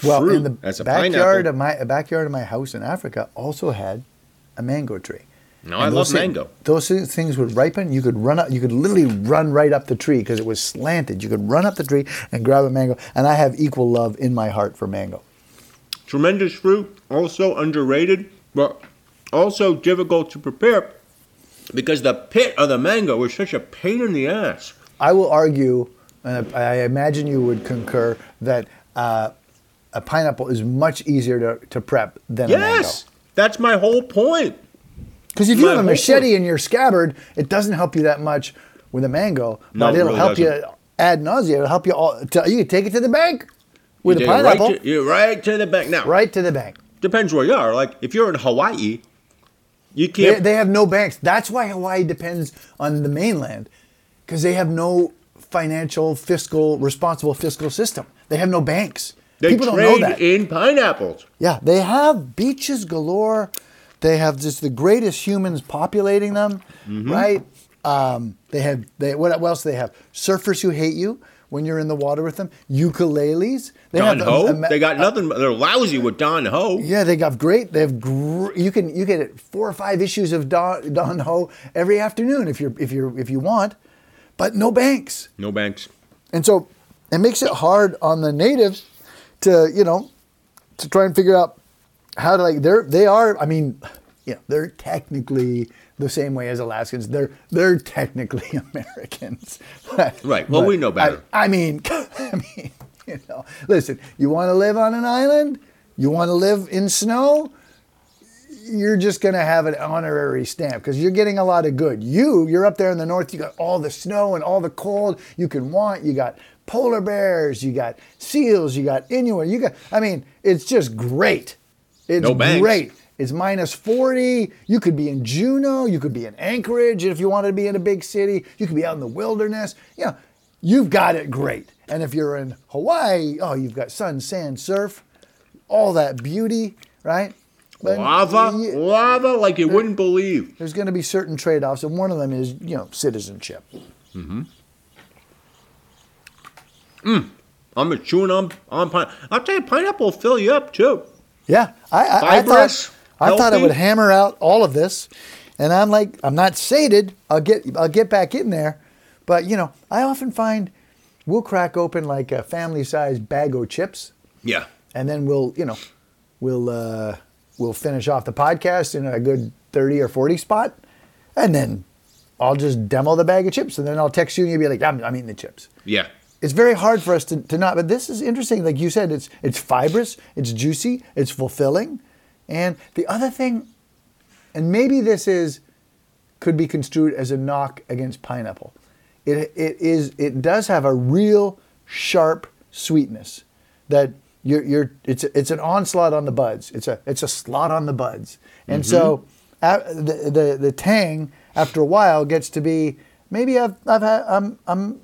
Speaker 2: Well, in the backyard
Speaker 3: pineapple.
Speaker 2: of my backyard of my house in Africa also had a mango tree.
Speaker 3: No, I love
Speaker 2: those
Speaker 3: mango.
Speaker 2: Those things would ripen. You could run up. You could literally run right up the tree because it was slanted. You could run up the tree and grab a mango. And I have equal love in my heart for mango.
Speaker 3: Tremendous fruit, also underrated, but also difficult to prepare because the pit of the mango is such a pain in the ass.
Speaker 2: I will argue, and I imagine you would concur that uh, a pineapple is much easier to, to prep than a mango.
Speaker 3: Yes, that's my whole point.
Speaker 2: Because if you
Speaker 3: My
Speaker 2: have a machete
Speaker 3: point.
Speaker 2: in your scabbard, it doesn't help you that much with a mango,
Speaker 3: No,
Speaker 2: but
Speaker 3: it
Speaker 2: it'll
Speaker 3: really
Speaker 2: help you
Speaker 3: doesn't.
Speaker 2: ad nauseum. It'll help you all. To, you can take it to the bank with
Speaker 3: You
Speaker 2: a pineapple,
Speaker 3: Right to, you right to the bank. Now,
Speaker 2: right to the bank.
Speaker 3: depends where you are. Like, if you're in Hawaii, you
Speaker 2: They,
Speaker 3: can't.
Speaker 2: they have no banks. That's why Hawaii depends on the mainland, because they have no financial, fiscal, responsible fiscal system. They have no banks.
Speaker 3: They
Speaker 2: People don't know
Speaker 3: trade
Speaker 2: that.
Speaker 3: in pineapples.
Speaker 2: Yeah, they have beaches galore. They have just the greatest humans populating them,
Speaker 3: Mm-hmm.
Speaker 2: right? Um, they have they what else do they have? Surfers who hate you when you're in the water with them. Ukuleles. They
Speaker 3: Don
Speaker 2: have
Speaker 3: Ho.
Speaker 2: a- a-
Speaker 3: they got uh, nothing. They're lousy with Don Ho.
Speaker 2: Yeah, they got great. They have gr- you can you get four or five issues of Don, Don Ho every afternoon if you're if you're if you want, but no banks.
Speaker 3: No banks.
Speaker 2: And so it makes it hard on the natives to, you know, to try and figure out how to like they're they are I mean, know, they're technically the same way as Alaskans. They're they're technically Americans.
Speaker 3: Right. Well, we know better.
Speaker 2: I, I mean, I mean, you know, listen, you want to live on an island? You want to live in snow? you're just going to have an honorary stamp because you're getting a lot of good. You, you're up there in the north, you got all the snow and all the cold you can want. You got polar bears, you got seals, you got Inuit, you got, I mean, it's just great. It's
Speaker 3: No banks.
Speaker 2: great. It's minus 40. You could be in Juneau. You could be in Anchorage if you wanted to be in a big city. You could be out in the wilderness. You know, you've got it great. And if you're in Hawaii, oh, you've got sun, sand, surf, all that beauty, right? But
Speaker 3: Lava,
Speaker 2: y-
Speaker 3: lava, like you wouldn't believe.
Speaker 2: there's going to be certain trade-offs, and one of them is, you know, citizenship. Mm hmm. Mm.
Speaker 3: I'm a chewing on on pine. I'll tell you, pineapple will fill you up too.
Speaker 2: Yeah, I, I, I thought I thought I would hammer out all of this, and I'm like, I'm not sated. I'll get I'll get back in there, but you know, I often find we'll crack open like a family-sized bag of chips,
Speaker 3: Yeah.
Speaker 2: and then we'll you know, we'll uh, we'll finish off the podcast in a good thirty or forty spot, and then I'll just demo the bag of chips, and then I'll text you and you'll be like, I'm, I'm eating the chips.
Speaker 3: Yeah.
Speaker 2: It's very hard for us to, to not, but this is interesting. Like you said, it's it's fibrous, it's juicy, it's fulfilling. And the other thing, and maybe this is could be construed as a knock against pineapple. It it is it does have a real sharp sweetness that you're, you're it's it's an onslaught on the buds. It's a it's a slot on the buds, and so uh, the, the the tang after a while gets to be maybe I've I've had, I'm I'm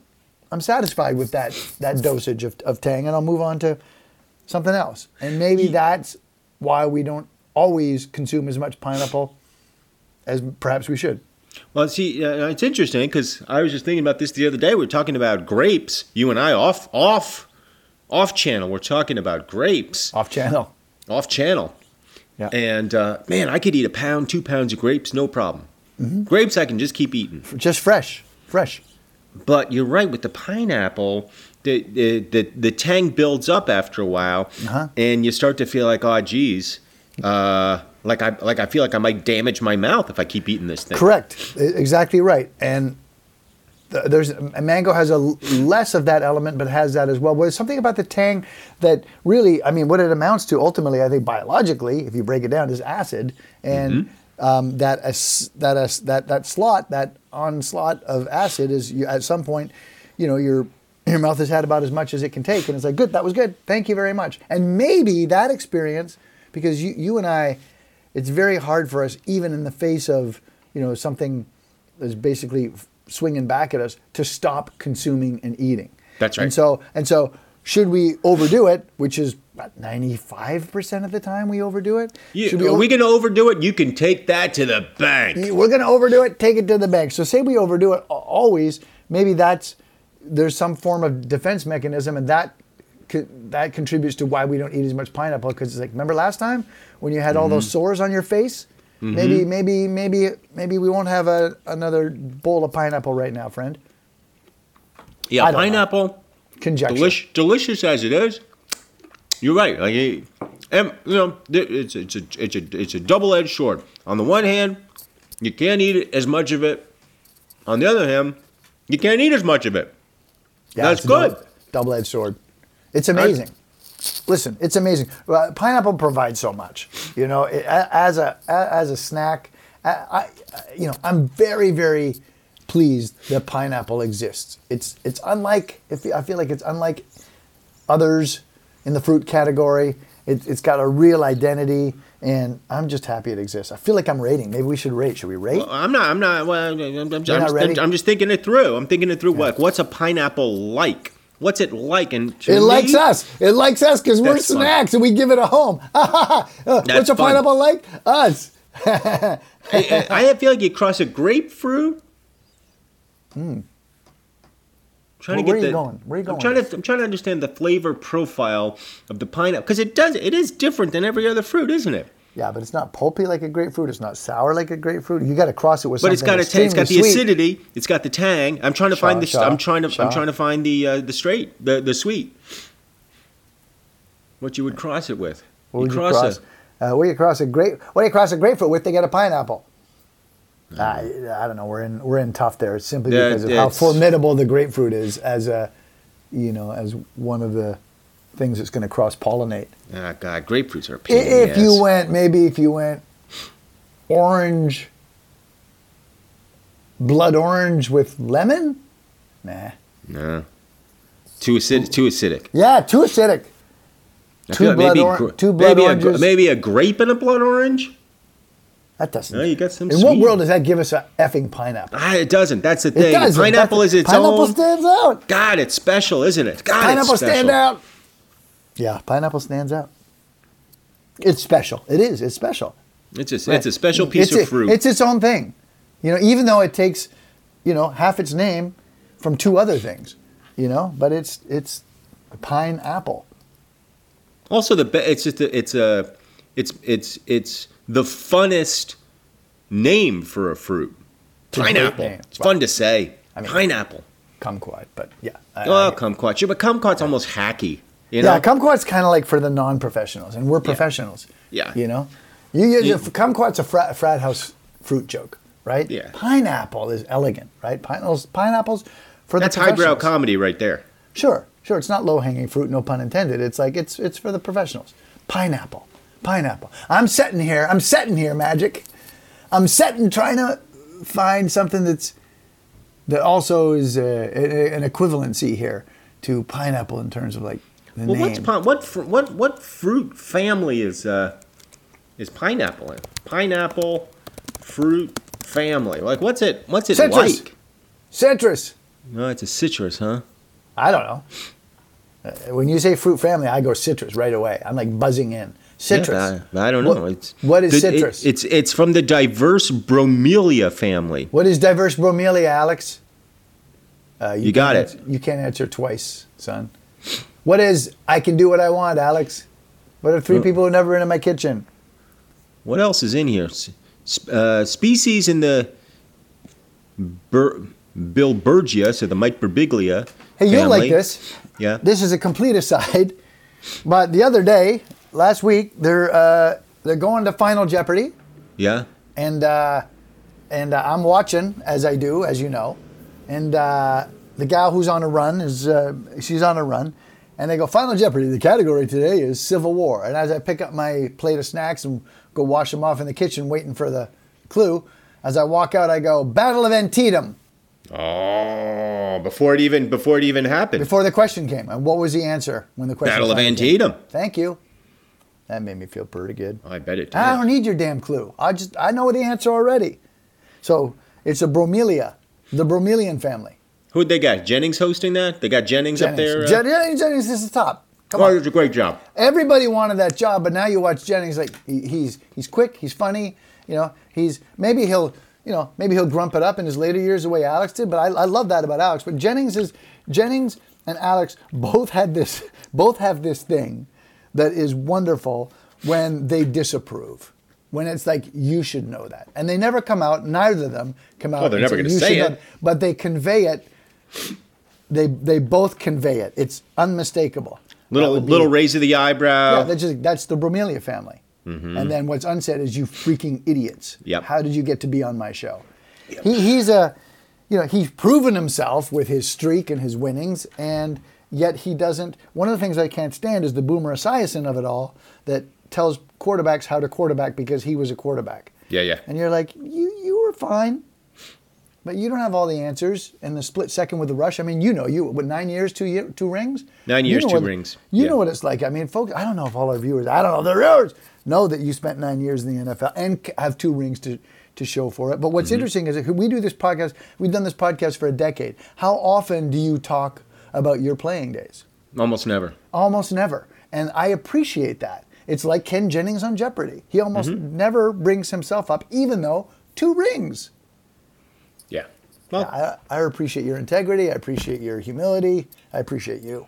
Speaker 2: I'm satisfied with that that dosage of, of tang, and I'll move on to something else. And maybe that's why we don't always consume as much pineapple as perhaps we should.
Speaker 3: Well, see, uh, it's interesting because I was just thinking about this the other day. We are talking about grapes. You and I off off off channel. We're talking about grapes
Speaker 2: Off channel.
Speaker 3: off channel.
Speaker 2: Yeah.
Speaker 3: And uh, man, I could eat a pound, two pounds of grapes, no problem. Grapes, I can just keep eating.
Speaker 2: Just fresh, fresh.
Speaker 3: But you're right with the pineapple. The the the, the tang builds up after a while,
Speaker 2: Uh-huh.
Speaker 3: and you start to feel like, oh, geez, uh, like I like I feel like I might damage my mouth if I keep eating this thing.
Speaker 2: Correct. Exactly right. And th- there's a mango has a l- less of that element, but has that as well. But there's something about the tang that really, I mean, what it amounts to ultimately, I think biologically, if you break it down, is acid, and um, that as, that as, that that slot, that onslaught of acid is you, at some point, you know, your your mouth has had about as much as it can take, and it's like, good, that was good, thank you very much. And maybe that experience, because you you and I, it's very hard for us, even in the face of you know something that's basically swinging back at us, to stop consuming and eating.
Speaker 3: That's right.
Speaker 2: And so and so, should we overdo it, which is about ninety five percent of the time we overdo it?
Speaker 3: You,
Speaker 2: should
Speaker 3: are
Speaker 2: over-
Speaker 3: we going to overdo it? You can take that to the bank.
Speaker 2: we're going to overdo it, take it to the bank. So say we overdo it always, maybe that's there's some form of defense mechanism, and that that contributes to why we don't eat as much pineapple. Because it's like, remember last time when you had all those mm-hmm. sores on your face? Mm-hmm. Maybe, maybe, maybe, maybe we won't have a, another bowl of pineapple right now, friend.
Speaker 3: Yeah,
Speaker 2: don't know.
Speaker 3: pineapple,
Speaker 2: Conjecture.
Speaker 3: delish, delicious as it is. You're right. Like, and, you know, it's it's a it's a it's a double-edged sword. On the one hand, you can't eat as much of it. On the other hand, you can't eat as much of it. That's good.
Speaker 2: Double-edged sword. It's amazing. Listen, it's amazing. Uh, pineapple provides so much. You know, it, as a as a snack, I, I you know I'm very very pleased that pineapple exists. It's it's unlike if I feel like it's unlike others in the fruit category. It, it's got a real identity, and I'm just happy it exists. I feel like I'm rating. Maybe we should rate. Should we rate?
Speaker 3: Well, I'm not. I'm not. Well, I'm, I'm, I'm,
Speaker 2: not
Speaker 3: just? I'm just thinking it through. I'm thinking it through. What what's a pineapple like? What's it like? And
Speaker 2: It likes us. It likes us because we're
Speaker 3: That's fun.
Speaker 2: snacks and we give it a home. What's a pineapple like? Us.
Speaker 3: I, I feel like you cross a grapefruit. Hmm. Trying
Speaker 2: Well,
Speaker 3: to
Speaker 2: where
Speaker 3: get
Speaker 2: are you
Speaker 3: the,
Speaker 2: going? Where are you going
Speaker 3: I'm trying to I'm trying to understand the flavor profile of the pineapple because it does it is different than every other fruit, isn't it?
Speaker 2: Yeah, but it's not pulpy like a grapefruit. It's not sour like a grapefruit. You got to cross it with
Speaker 3: But
Speaker 2: something
Speaker 3: it's got a ta- it's got the
Speaker 2: sweet.
Speaker 3: acidity, it's got the tang. I'm trying to find the
Speaker 2: Shaw,
Speaker 3: I'm trying to
Speaker 2: shaw.
Speaker 3: I'm trying to find the uh, the straight the the sweet. What you would cross it with?
Speaker 2: What you
Speaker 3: cross
Speaker 2: cross? Uh, what do you cross a grape? What do you cross a grapefruit with? They get a pineapple. I, I don't know. We're in we're in tough there simply
Speaker 3: Yeah,
Speaker 2: because of how formidable the grapefruit is as a, you know, as one of the things that's going to cross pollinate.
Speaker 3: Ah, God, grapefruits are a pain in the
Speaker 2: If you went, maybe if you went orange, blood orange with lemon, nah.
Speaker 3: no, too acidic. Too acidic.
Speaker 2: Yeah, too acidic.
Speaker 3: I
Speaker 2: Two
Speaker 3: feel like
Speaker 2: blood
Speaker 3: maybe,
Speaker 2: or- two blood
Speaker 3: maybe, a, gr- maybe a grape and a blood orange.
Speaker 2: That doesn't.
Speaker 3: No, you got some
Speaker 2: In what world does that give us a effing pineapple?
Speaker 3: Ah, it doesn't. That's the
Speaker 2: It
Speaker 3: thing.
Speaker 2: does.
Speaker 3: Pineapple is its
Speaker 2: pineapple
Speaker 3: own.
Speaker 2: stands out.
Speaker 3: God, it's special, isn't it? God,
Speaker 2: pineapple
Speaker 3: it's special.
Speaker 2: stand out. Yeah, pineapple stands out. It's special. It is. It's special.
Speaker 3: It's a, it's a special piece
Speaker 2: It's
Speaker 3: of
Speaker 2: a-
Speaker 3: fruit.
Speaker 2: It's its own thing. You know, even though it takes, you know, half its name from two other things. You know, but it's it's pineapple.
Speaker 3: also, the be- it's just a, it's a it's it's it's the funnest name for a fruit. Pineapple. It's fun to say.
Speaker 2: I mean-
Speaker 3: Pineapple.
Speaker 2: Kumquat, but yeah. I-
Speaker 3: Oh,
Speaker 2: I-
Speaker 3: kumquat. Sure, but kumquat's almost hacky. You know?
Speaker 2: yeah, kumquat's kind of like for the non-professionals, and we're professionals.
Speaker 3: Yeah.
Speaker 2: You know, you, you,
Speaker 3: You-
Speaker 2: kumquat's a frat, frat house fruit joke, right?
Speaker 3: Yeah.
Speaker 2: Pineapple is elegant, right? Pineapples, pineapples for
Speaker 3: That's
Speaker 2: the
Speaker 3: That's
Speaker 2: highbrow
Speaker 3: comedy right there.
Speaker 2: Sure, sure. It's not low-hanging fruit, no pun intended. It's like it's it's for the professionals. Pineapple, pineapple. I'm sitting here. I'm sitting here, magic. I'm sitting trying to find something that's that also is uh, an equivalency here to pineapple in terms of like the
Speaker 3: Well,
Speaker 2: name.
Speaker 3: what's pi- what fr- what what fruit family is uh is pineapple in? Pineapple fruit family. Like what's it what's it
Speaker 2: Citrus.
Speaker 3: like?
Speaker 2: Citrus.
Speaker 3: No, it's a citrus, huh?
Speaker 2: I don't know. Uh, When you say fruit family, I go citrus right away. I'm like buzzing in. Citrus.
Speaker 3: Yeah, I, I don't know.
Speaker 2: What-
Speaker 3: it's
Speaker 2: what is
Speaker 3: the- it-
Speaker 2: citrus?
Speaker 3: it's it's from the diverse bromelia family.
Speaker 2: What is diverse bromelia, Alex? Uh,
Speaker 3: You got
Speaker 2: can't
Speaker 3: it.
Speaker 2: answer- you can't answer twice, son. What is I can do what I want, Alex? What are three people who never been in my kitchen?
Speaker 3: What else is in here? Uh, species in the Bur- Billbergia, so the Microbiglia.
Speaker 2: Hey, you'll like this.
Speaker 3: Yeah.
Speaker 2: This is a complete aside, but the other day, last week, they're uh, they're going to Final Jeopardy,
Speaker 3: Yeah.
Speaker 2: and uh, and uh, I'm watching as I do, as you know, and uh, the gal who's on a run is uh, she's on a run, and they go Final Jeopardy. The category today is Civil War, and as I pick up my plate of snacks and go wash them off in the kitchen, waiting for the clue, as I walk out, I go Battle of Antietam
Speaker 3: Oh, before it even before it even happened.
Speaker 2: before the question came. And what was the answer when the question?
Speaker 3: Battle of
Speaker 2: finally came?
Speaker 3: Antietam.
Speaker 2: Thank you. That made me feel pretty good.
Speaker 3: I bet it. Did.
Speaker 2: I don't need your damn clue. I just I know the answer already. So it's a bromelia, the bromelian family.
Speaker 3: Who'd they got? Jennings hosting that? They got Jennings, up there. uh?
Speaker 2: Jen- Jennings, Jennings is the top. Come
Speaker 3: oh,
Speaker 2: on.
Speaker 3: it's a great job.
Speaker 2: Everybody wanted that job, but now you watch Jennings like he, he's he's quick, he's funny. You know, he's maybe he'll you know maybe he'll grump it up in his later years the way Alex did. But I, I love that about Alex. But Jennings is Jennings and Alex both had this both have this thing that is wonderful when they disapprove. When it's like you should know that, and they never come out. Neither of them come out.
Speaker 3: Oh, they're never gonna say
Speaker 2: should know
Speaker 3: it."
Speaker 2: but they convey it. They they both convey it. It's unmistakable.
Speaker 3: Little
Speaker 2: be-
Speaker 3: little raise of the eyebrow.
Speaker 2: yeah, that's just that's the Bromelia family. Mm-hmm. And then what's unsaid is you freaking idiots.
Speaker 3: Yep.
Speaker 2: How did you get to be on my show? He, he's a, you know, he's proven himself with his streak and his winnings, and yet he doesn't. One of the things I can't stand is the Boomer Esiason of it all that tells quarterbacks how to quarterback because he was a quarterback.
Speaker 3: Yeah, yeah.
Speaker 2: And you're like, you you were fine, but you don't have all the answers in the split second with the rush. I mean, you know, you what nine years, two year, two rings.
Speaker 3: Nine
Speaker 2: You
Speaker 3: years,
Speaker 2: know
Speaker 3: two
Speaker 2: what-
Speaker 3: rings.
Speaker 2: You
Speaker 3: Yeah.
Speaker 2: know what it's like. I mean, folks, I don't know if all our viewers, I don't know, the viewers know that you spent nine years in the NFL and have two rings to, to show for it. But what's
Speaker 3: Mm-hmm.
Speaker 2: interesting is that we do this podcast, we've done this podcast for a decade. How often do you talk about your playing days?
Speaker 3: Almost never.
Speaker 2: Almost never. And I appreciate that. It's like Ken Jennings on Jeopardy. He almost
Speaker 3: Mm-hmm.
Speaker 2: never brings himself up, even though two rings.
Speaker 3: Yeah.
Speaker 2: I, I appreciate your integrity. I appreciate your humility. I appreciate you.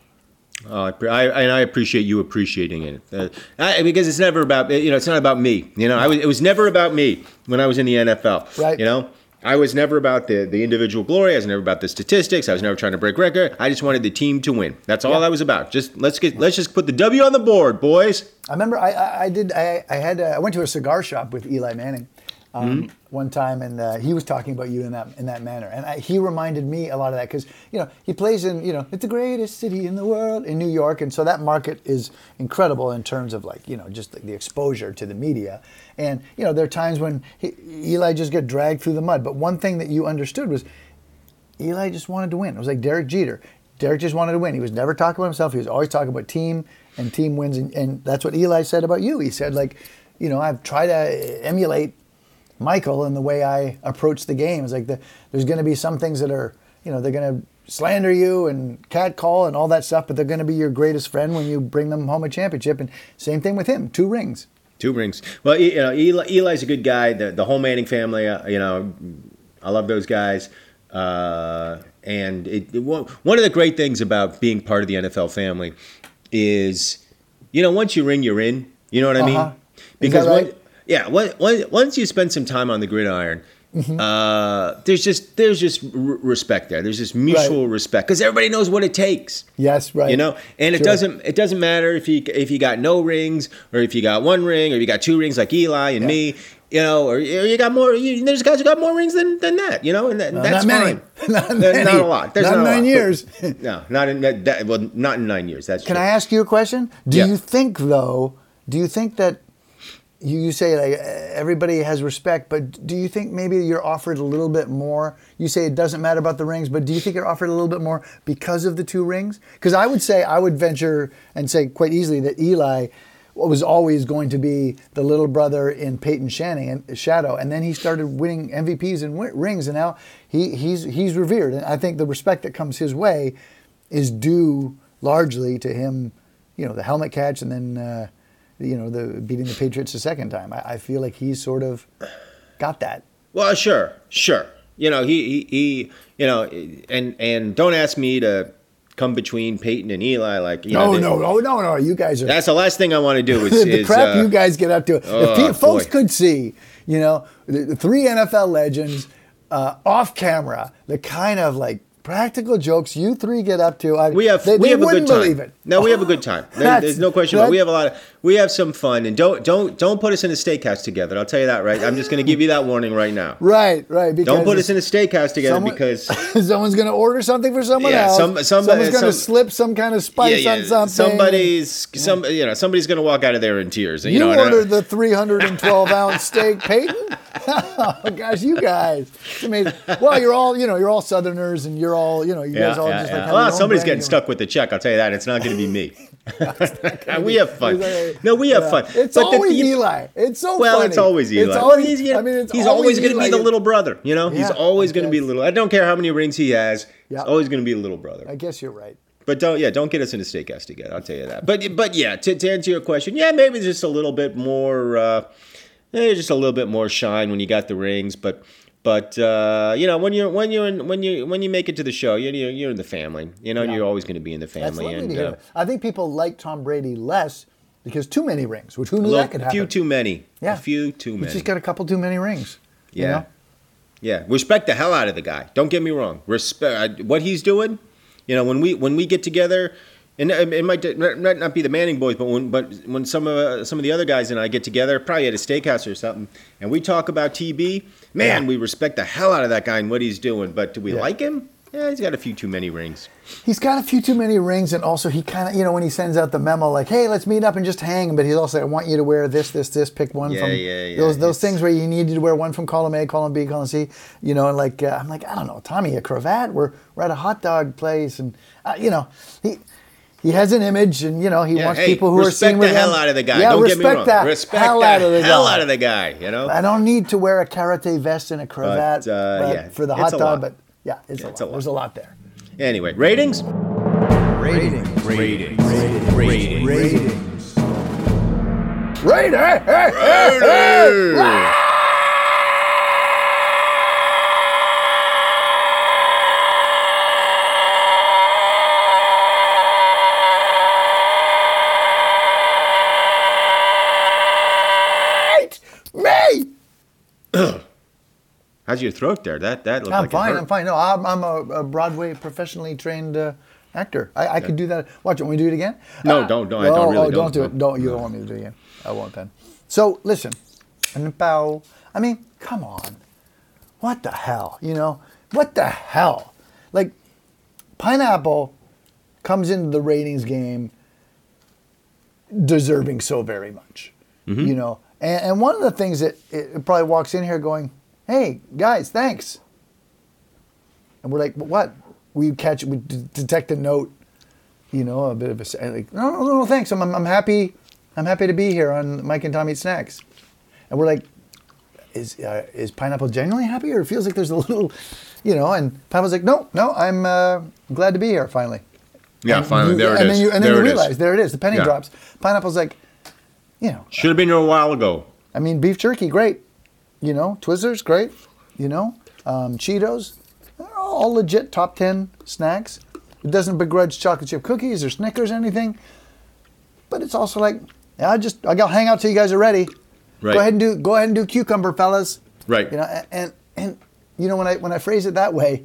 Speaker 3: Oh, I, I, and I appreciate you appreciating it uh, I, because it's never about you know it's not about me. You know, I was, it was never about me when I was in the NFL.
Speaker 2: Right.
Speaker 3: You know, I was never about the the individual glory. I was never about the statistics. I was never trying to break record. I just wanted the team to win. That's all
Speaker 2: Yeah.
Speaker 3: I was about. Just let's get let's just put the W on the board, boys.
Speaker 2: I remember I, I, I did I, I had uh, I went to a cigar shop with Eli Manning um, one time, and uh, he was talking about you in that in that manner, and I, he reminded me a lot of that because you know he plays in you know it's the greatest city in the world in New York, and so that market is incredible in terms of like you know just the, the exposure to the media, and you know there are times when he, Eli just got dragged through the mud, but one thing that you understood was Eli just wanted to win. It was like Derek Jeter. Derek just wanted to win. He was never talking about himself. He was always talking about team and team wins. And, and that's what Eli said about you. He said, like, you know, I've tried to emulate Michael in the way I approach the game. It's like the, there's going to be some things that are, you know, they're going to slander you and catcall and all that stuff, but they're going to be your greatest friend when you bring them home a championship. And same thing with him, two rings.
Speaker 3: Two rings. Well, you know, Eli, Eli's a good guy. The the whole Manning family, uh, you know, I love those guys. Uh, and it, it, one one of the great things about being part of the NFL family is, you know, once you ring, you're in. You know what I
Speaker 2: Uh-huh.
Speaker 3: mean? Because
Speaker 2: right?
Speaker 3: Yeah, when- when- once you spend some time on the gridiron.
Speaker 2: Mm-hmm.
Speaker 3: Uh, there's just there's just r- respect there. There's just mutual
Speaker 2: Right.
Speaker 3: respect because everybody knows what it takes.
Speaker 2: Yes, right.
Speaker 3: You know, and it
Speaker 2: Sure.
Speaker 3: doesn't it doesn't matter if you if you got no rings or if you got one ring or you got two rings like Eli and
Speaker 2: Yeah.
Speaker 3: me. You know, or you you got more. You, there's guys who got more rings than, than that. You know, and that,
Speaker 2: No,
Speaker 3: that's
Speaker 2: not many.
Speaker 3: fine.
Speaker 2: Not
Speaker 3: Uh,
Speaker 2: many.
Speaker 3: Not a lot. There's
Speaker 2: Not
Speaker 3: not,
Speaker 2: nine
Speaker 3: lot.
Speaker 2: years.
Speaker 3: no, not in that, that. Well, not in nine years. That's
Speaker 2: Can
Speaker 3: true.
Speaker 2: I ask you a question? Do
Speaker 3: Yeah.
Speaker 2: you think, though, do you think that you, you say like everybody has respect, but do you think maybe you're offered a little bit more? You say it doesn't matter about the rings, but do you think you're offered a little bit more because of the two rings? Because I would say I would venture and say quite easily that Eli was always going to be the little brother in Peyton Shanning and Shadow, and then he started winning MVPs and rings, and now he, he's he's revered, and I think the respect that comes his way is due largely to him, you know, the helmet catch, and then uh, you know the beating the Patriots the second time. I, I feel like he's sort of got that.
Speaker 3: Well, sure, sure. You know, he, he, he, you know, and and don't ask me to come between Peyton and Eli. Like, you
Speaker 2: No,
Speaker 3: know, they-
Speaker 2: no, no, no, no. You guys are
Speaker 3: That's the last thing I want to do is,
Speaker 2: the
Speaker 3: is,
Speaker 2: crap
Speaker 3: uh,
Speaker 2: you guys get up to.
Speaker 3: oh,
Speaker 2: pe- folks could see, you know, the, the three NFL legends uh, off camera, the kind of like practical jokes you three get up to. I,
Speaker 3: We have
Speaker 2: they,
Speaker 3: we
Speaker 2: they
Speaker 3: have a
Speaker 2: wouldn't
Speaker 3: good time.
Speaker 2: believe it.
Speaker 3: No, we have a good time. There- there's no question about. it. We have a lot of we have some fun, and don't don't don't put us in a steakhouse together. I'll tell you that right. I'm just going to give you that warning right now.
Speaker 2: Right, right. Because
Speaker 3: Don't put us in a steakhouse together
Speaker 2: someone-
Speaker 3: because
Speaker 2: someone's going to order something for someone
Speaker 3: Yeah,
Speaker 2: else.
Speaker 3: some- somebody-
Speaker 2: Someone's uh, going to
Speaker 3: some-
Speaker 2: slip some kind of spice on something.
Speaker 3: somebody's some you know somebody's going to walk out of there in tears. You,
Speaker 2: You
Speaker 3: know,
Speaker 2: ordered the 312 ounce steak, Peyton. oh gosh, you guys! It's amazing. Well, you're all you know, you're all Southerners, and you're all you know, you
Speaker 3: Yeah,
Speaker 2: guys all
Speaker 3: yeah,
Speaker 2: just like.
Speaker 3: well, somebody's getting stuck with the check. I'll tell you that. It's not going to be me. We have fun. No, we have
Speaker 2: Yeah.
Speaker 3: fun.
Speaker 2: It's
Speaker 3: But
Speaker 2: always
Speaker 3: you-
Speaker 2: Eli. It's so
Speaker 3: Well,
Speaker 2: funny.
Speaker 3: it's always Eli.
Speaker 2: It's always,
Speaker 3: he's, you know,
Speaker 2: I mean, it's
Speaker 3: he's always going to be the little brother. You know, he's always going to be little. I don't care how many rings he has.
Speaker 2: Yeah.
Speaker 3: He's always going to be a little brother.
Speaker 2: I guess you're right.
Speaker 3: But don't, yeah, don't get us in a steakhouse together. I'll tell you that. But, but yeah, to, to answer your question, yeah, maybe just a little bit more, uh, eh, just a little bit more shine when you got the rings. But, but uh, you know, when you're when you're in, when you when you make it to the show, you're you're, you're in the family. You know,
Speaker 2: Yeah.
Speaker 3: you're always going to be in the
Speaker 2: That's
Speaker 3: family.
Speaker 2: lovely
Speaker 3: and uh.
Speaker 2: I think people like Tom Brady less because too many rings. Which who knew
Speaker 3: a
Speaker 2: that could
Speaker 3: little-
Speaker 2: happen?
Speaker 3: few too many.
Speaker 2: Yeah.
Speaker 3: A few too
Speaker 2: He's
Speaker 3: many.
Speaker 2: just got a couple too many rings. you
Speaker 3: Yeah.
Speaker 2: know?
Speaker 3: Yeah, respect the hell out of the guy. Don't get me wrong. Respect what he's doing. You know, when we when we get together, and it it might not be the Manning boys, but when but when some of uh, some of the other guys and I get together, probably at a steakhouse or something, and we talk about TB, man,
Speaker 2: Yeah.
Speaker 3: we respect the hell out of that guy and what he's doing. But do we
Speaker 2: Yeah.
Speaker 3: like him? Yeah, he's got a few too many rings.
Speaker 2: He's got a few too many rings, and also he kind of, you know, when he sends out the memo like, "Hey, let's meet up and just hang," but he's also, "I want you to wear this, this, this. Pick one
Speaker 3: Yeah,
Speaker 2: from
Speaker 3: yeah, yeah.
Speaker 2: those those things where you need to wear one from column A, column B, column C." You know, and like uh, I'm like, I don't know, Tommy, a cravat. We're we're at a hot dog place, and uh, you know, he. He has an image, and you know he
Speaker 3: Yeah,
Speaker 2: wants
Speaker 3: hey,
Speaker 2: people who are seen with him.
Speaker 3: respect the hell out of the guy.
Speaker 2: Yeah,
Speaker 3: Don't
Speaker 2: respect
Speaker 3: get me wrong.
Speaker 2: that
Speaker 3: respect
Speaker 2: hell
Speaker 3: the
Speaker 2: out of the
Speaker 3: hell
Speaker 2: guy.
Speaker 3: out of the guy. You know.
Speaker 2: I don't need to wear a karate vest and a cravat
Speaker 3: But, uh,
Speaker 2: but
Speaker 3: yeah,
Speaker 2: for the hot dog, but yeah, it's,
Speaker 3: Yeah,
Speaker 2: a,
Speaker 3: it's
Speaker 2: lot.
Speaker 3: a lot.
Speaker 2: There's a lot there.
Speaker 3: Anyway, ratings.
Speaker 5: Ratings. Ratings. Ratings.
Speaker 2: Ratings. Rating. Hey, hey, hey, hey. Me.
Speaker 3: How's your throat there? That that looked
Speaker 2: I'm
Speaker 3: like
Speaker 2: fine. I'm fine. No, I'm, I'm a, a Broadway professionally trained uh, actor. I, I could do that. Watch it. Want me to do it again?
Speaker 3: No, don't- don't. I don't
Speaker 2: oh,
Speaker 3: really
Speaker 2: oh, don't
Speaker 3: don't.
Speaker 2: do it. Don't. You don't want me to do it again. I won't then. So listen, and bow. I mean, come on. What the hell? You know, what the hell? Like, pineapple comes into the ratings game deserving so very much.
Speaker 3: Mm-hmm.
Speaker 2: You know, and, and one of the things that it probably walks in here going, "Hey guys, thanks," and we're like, "What?" We catch, we d- detect a note, you know, a bit of a like, "No, no, no, thanks. I'm, I'm, I'm happy. I'm happy to be here on Mike and Tom Eat Snacks," and we're like, "Is uh, is pineapple genuinely happy, or it feels like there's a little, you know?" And pineapple's like, "No, no, I'm uh, glad to be here finally."
Speaker 3: Yeah,
Speaker 2: And
Speaker 3: finally,
Speaker 2: you-
Speaker 3: there it
Speaker 2: and
Speaker 3: is.
Speaker 2: Then you, and then
Speaker 3: there
Speaker 2: you
Speaker 3: it is.
Speaker 2: realize there it is. The penny
Speaker 3: Yeah.
Speaker 2: drops. Pineapple's like, you know,
Speaker 3: Should have been here a while ago.
Speaker 2: I mean, beef jerky, great. You know, Twizzlers, great. You know, um, Cheetos, all legit top ten snacks. It doesn't begrudge chocolate chip cookies or Snickers or anything. But it's also like, yeah, I just I gotta hang out till you guys are ready.
Speaker 3: Right.
Speaker 2: Go ahead and do go ahead and do cucumber, fellas.
Speaker 3: Right.
Speaker 2: You know, and and, you know when I when I phrase it that way,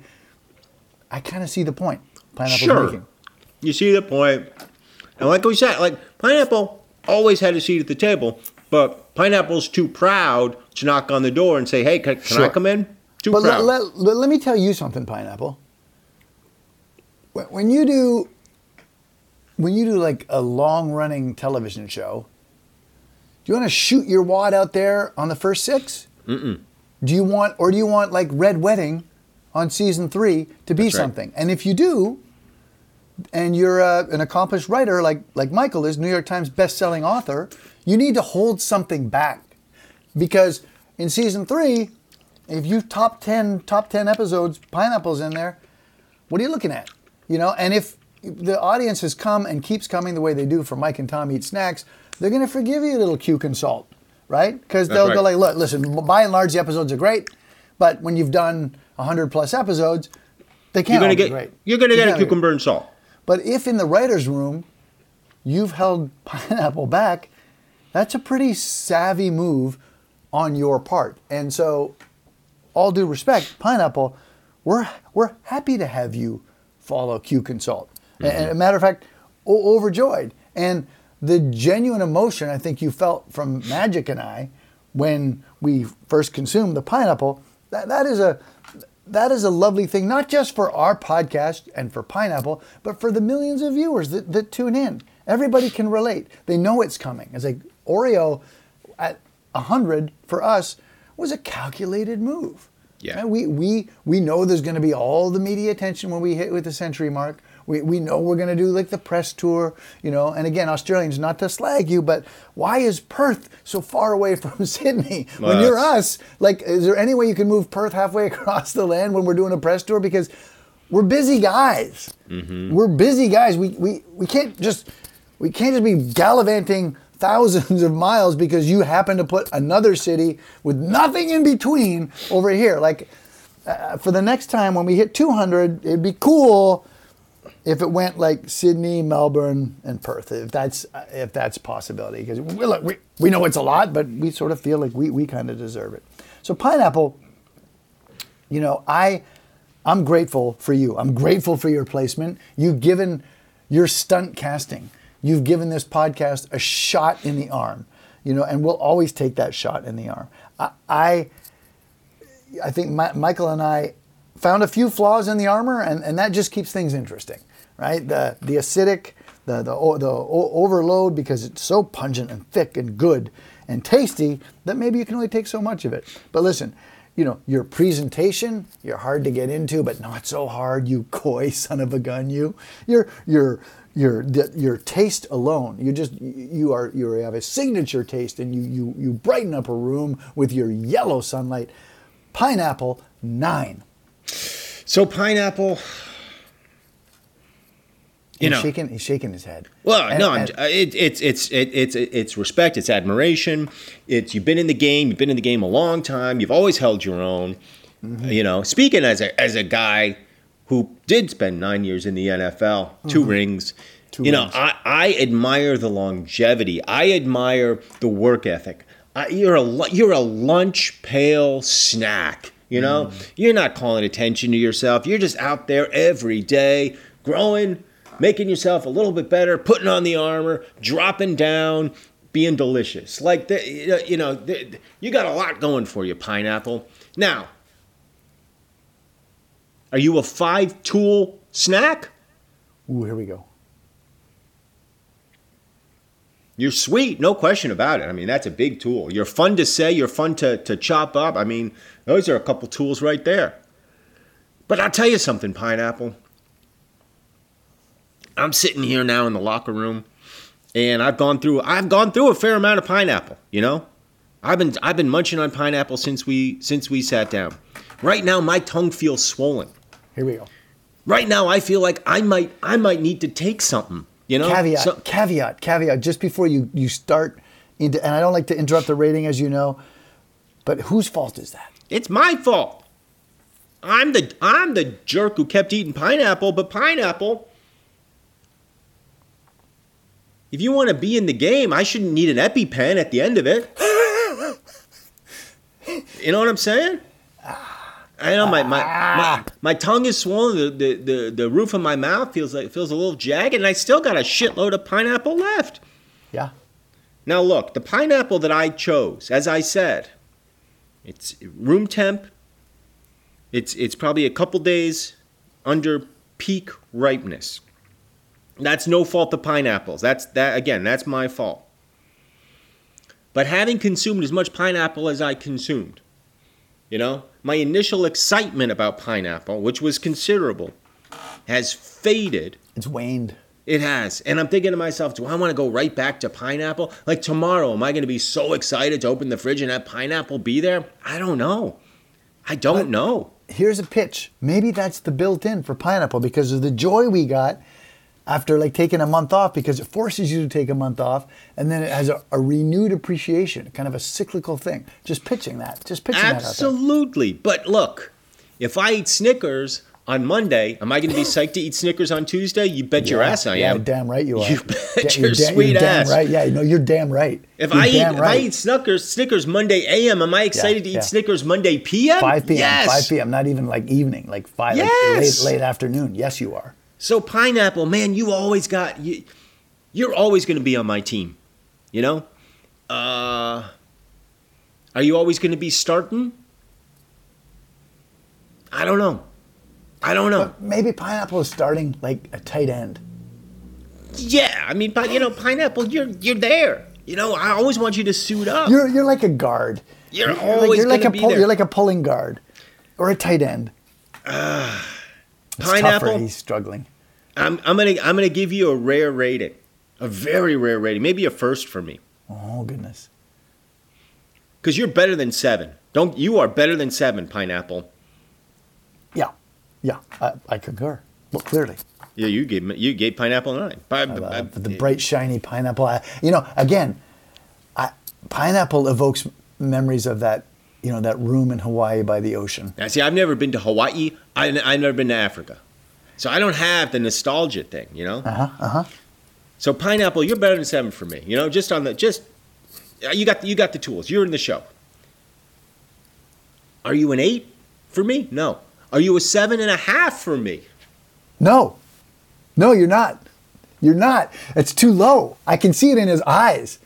Speaker 2: I kind of see the point pineapple's
Speaker 3: Sure.
Speaker 2: making.
Speaker 3: You see the point. And like we said, like pineapple always had a seat at the table, but pineapple's too proud to knock on the door and say, "Hey, can, can I come in?" Too
Speaker 2: But
Speaker 3: proud.
Speaker 2: let, let, let, me tell you something, pineapple. When, you do, when you do like a long running television show, Do you want to shoot your wad out there on the first six? Mm-mm. Do you want, or do you want like Red Wedding on season three to be
Speaker 3: right.
Speaker 2: something? And if you do, and you're uh, an accomplished writer like like Michael is, New York Times best-selling author, you need to hold something back because in season three, if you top ten top ten episodes, pineapples in there, what are you looking at? You know, and if the audience has come and keeps coming the way they do for Mike and Tom Eat Snacks, they're going to forgive you a little Q consult, right? Because they'll go like, look, listen, by and large, the episodes are great, but when you've done 100 plus episodes, they can't
Speaker 3: You're gonna get
Speaker 2: great.
Speaker 3: you're gonna get a cucumber and salt.
Speaker 2: But if in the writer's room you've held pineapple back, that's a pretty savvy move on your part. And so, all due respect, pineapple, we're we're happy to have you follow Q Consult. And- And mm-hmm. a matter of fact, o- overjoyed. And the genuine emotion I think you felt from Magic and I when we first consumed the pineapple, that, that is a that is a lovely thing, not just for our podcast and for Pineapple, but for the millions of viewers that, that tune in. Everybody can relate. They know it's coming. It's like Oreo at 100 for us was a calculated move.
Speaker 3: Yeah.
Speaker 2: We, we, we know there's going to be all the media attention when we hit with the century mark. We, we know we're going to do like the press tour, you know. And again, Australians, not to slag you, but why is Perth so far away from Sydney? when you're us, like, is there any way you can move Perth halfway across the land when we're doing a press tour? Because we're busy guys. We're busy guys. We, we, we can't just we can't just be gallivanting thousands of miles because you happen to put another city with nothing in between over here. Like uh, for the next time when we hit 200, it'd be cool if it went like Sydney, Melbourne, and Perth. If that's if that's possibility, because we, look, we we know it's a lot, but we sort of feel like we we kind of deserve it. So pineapple, you know, I I'm grateful for you. I'm grateful for your placement. You've given your stunt casting. You've given this podcast a shot in the arm, you know, and we'll always take that shot in the arm. I, I, I think Mi- Michael and I found a few flaws in the armor, and, and that just keeps things interesting, right? The the acidic, the the the overload because it's so pungent and thick and good and tasty that maybe you can only take so much of it. But listen, you know your presentation, you're hard to get into, but not so hard. You coy son of a gun, you. Your your your your taste alone, you just you are you have a signature taste, and you you you brighten up a room with your yellow sunlight. Pineapple nine.
Speaker 3: So pineapple. You
Speaker 2: he's
Speaker 3: know,
Speaker 2: shaking. He's shaking his head.
Speaker 3: Well,
Speaker 2: And-
Speaker 3: no,
Speaker 2: and-
Speaker 3: uh, it, it's it's it, it's it's respect, it's admiration. It's you've been in the game, you've been in the game a long time, you've always held your own.
Speaker 2: Mm-hmm.
Speaker 3: You know, speaking as a as a guy who did spend nine years in the NFL, 2 rings.
Speaker 2: Mm-hmm. Two
Speaker 3: you know. I, I admire the longevity. I admire the work ethic. I, you're a you're a lunch pail snack. You know,
Speaker 2: Mm.
Speaker 3: you're not calling attention to yourself. You're just out there every day, growing, making yourself a little bit better, putting on the armor, dropping down, being delicious. Like the, you know- you the, you got a lot going for you, pineapple. Now, are you a five tool snack?
Speaker 2: Ooh, here we go.
Speaker 3: You're sweet, no question about it. I mean, that's a big tool. You're fun to say, you're fun to, to chop up. I mean, those are a couple tools right there. But I'll tell you something, Pineapple. I'm sitting here now in the locker room, and I've gone through I've gone through a fair amount of pineapple, you know? I've been I've been munching on pineapple since we since we sat down. Right now my tongue feels swollen.
Speaker 2: Here we go.
Speaker 3: Right now I feel like I might I might need to take something, you know?
Speaker 2: caveat,
Speaker 3: So-
Speaker 2: caveat, caveat. Just before you you start into, and I don't like to interrupt the rating, as you know, but whose fault is that?
Speaker 3: It's my fault. I'm the I'm the jerk who kept eating pineapple, but pineapple. If you want to be in the game, I shouldn't need an EpiPen at the end of it. you know what I'm saying? I know my my, my, my tongue is swollen. The, the, the, the roof of my mouth feels like feels a little jagged, and I still got a shitload of pineapple left.
Speaker 2: Yeah.
Speaker 3: Now look, the pineapple that I chose, as I said, it's room temp. It's it's probably a couple days under peak ripeness. That's no fault of pineapples. That's that again, that's my fault. But having consumed as much pineapple as I consumed, you know, my initial excitement about pineapple, which was considerable, has faded.
Speaker 2: It's waned.
Speaker 3: It has. And I'm thinking to myself, do I want to go right back to pineapple? Like tomorrow, am I going to be so excited to open the fridge and have pineapple be there? I don't know. I don't know.
Speaker 2: Here's a pitch. Maybe that's the built-in for pineapple because of the joy we got after like taking a month off because it forces you to take a month off and then it has a, a renewed appreciation, kind of a cyclical thing. Just pitching that. Just pitching that.
Speaker 3: Absolutely. But look, if I eat Snickers on Monday, am I going to be psyched to eat Snickers on Tuesday? You bet your ass I
Speaker 2: yeah,
Speaker 3: am.
Speaker 2: damn right you are.
Speaker 3: You bet your
Speaker 2: da-
Speaker 3: sweet
Speaker 2: you're
Speaker 3: ass.
Speaker 2: Damn right. Yeah, no, you're damn right.
Speaker 3: If
Speaker 2: You're
Speaker 3: I eat
Speaker 2: damn
Speaker 3: if I eat Snickers Snickers Monday AM, am I excited to eat
Speaker 2: yeah.
Speaker 3: Snickers Monday PM?
Speaker 2: 5 p.m.
Speaker 3: Yes.
Speaker 2: 5 p.m. Not even like evening, like five, like late, late afternoon. Yes, you are.
Speaker 3: So pineapple, man, you always got you. You're always going to be on my team. You know. Uh, are you always going to be starting? I don't know. I don't know.
Speaker 2: Maybe pineapple is starting like a tight end.
Speaker 3: Yeah, I mean, but you know, pineapple, you're you're there. You know, I always want you to suit up.
Speaker 2: You're you're like a guard.
Speaker 3: You're
Speaker 2: like,
Speaker 3: always
Speaker 2: you're like a pull, you're like a pulling guard, or a tight end. It's tougher.
Speaker 3: pineapple.
Speaker 2: He's struggling.
Speaker 3: I'm I'm gonna I'm gonna give you a rare rating, a very rare rating, maybe a first for me,
Speaker 2: Oh goodness.
Speaker 3: because you're better than seven. Don't you are better than seven, pineapple.
Speaker 2: Yeah, yeah. I, I concur. Well, clearly,
Speaker 3: Yeah, you gave me- you gave pineapple nine. But,
Speaker 2: uh, the bright shiny pineapple. I, you know, again, I, pineapple evokes memories of that. You know, that room in Hawaii by the ocean.
Speaker 3: Now, see, I've never been to Hawaii. I, I've never been to Africa, so I don't have the nostalgia thing. You know.
Speaker 2: Uh huh. Uh huh.
Speaker 3: So pineapple, you're better than seven for me. You know, just on the just uh, you got you got the tools. You're in the show. Are you an eight for me? No. Are you a seven and a half for me?
Speaker 2: No, no, you're not. You're not. It's too low. I can see it in his eyes,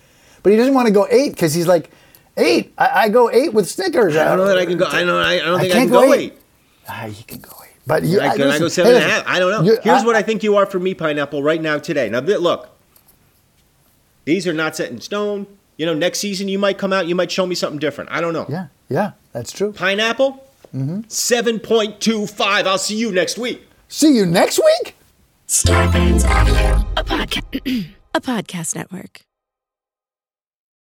Speaker 2: but he doesn't want to go eight because he's like, eight. I, I go eight with Snickers.
Speaker 3: I don't know that I can go. I don't. I don't think I,
Speaker 2: can't
Speaker 3: can go,
Speaker 2: go
Speaker 3: eight.
Speaker 2: eight. Ah, you can go eight. But you,
Speaker 3: I, can I
Speaker 2: listen,
Speaker 3: go
Speaker 2: hey,
Speaker 3: seven and a half? I don't know. Here's
Speaker 2: I-
Speaker 3: what I think you are for me, pineapple, right now today. Now look, these are not set in stone. You know, next season you might come out, you might show me something different. I don't know.
Speaker 2: Yeah, yeah, that's true.
Speaker 3: Pineapple,
Speaker 2: Mm-hmm.
Speaker 3: point two five. I'll see you next week.
Speaker 2: See you next week.
Speaker 6: Starburns Audio, a podcast, a podcast network.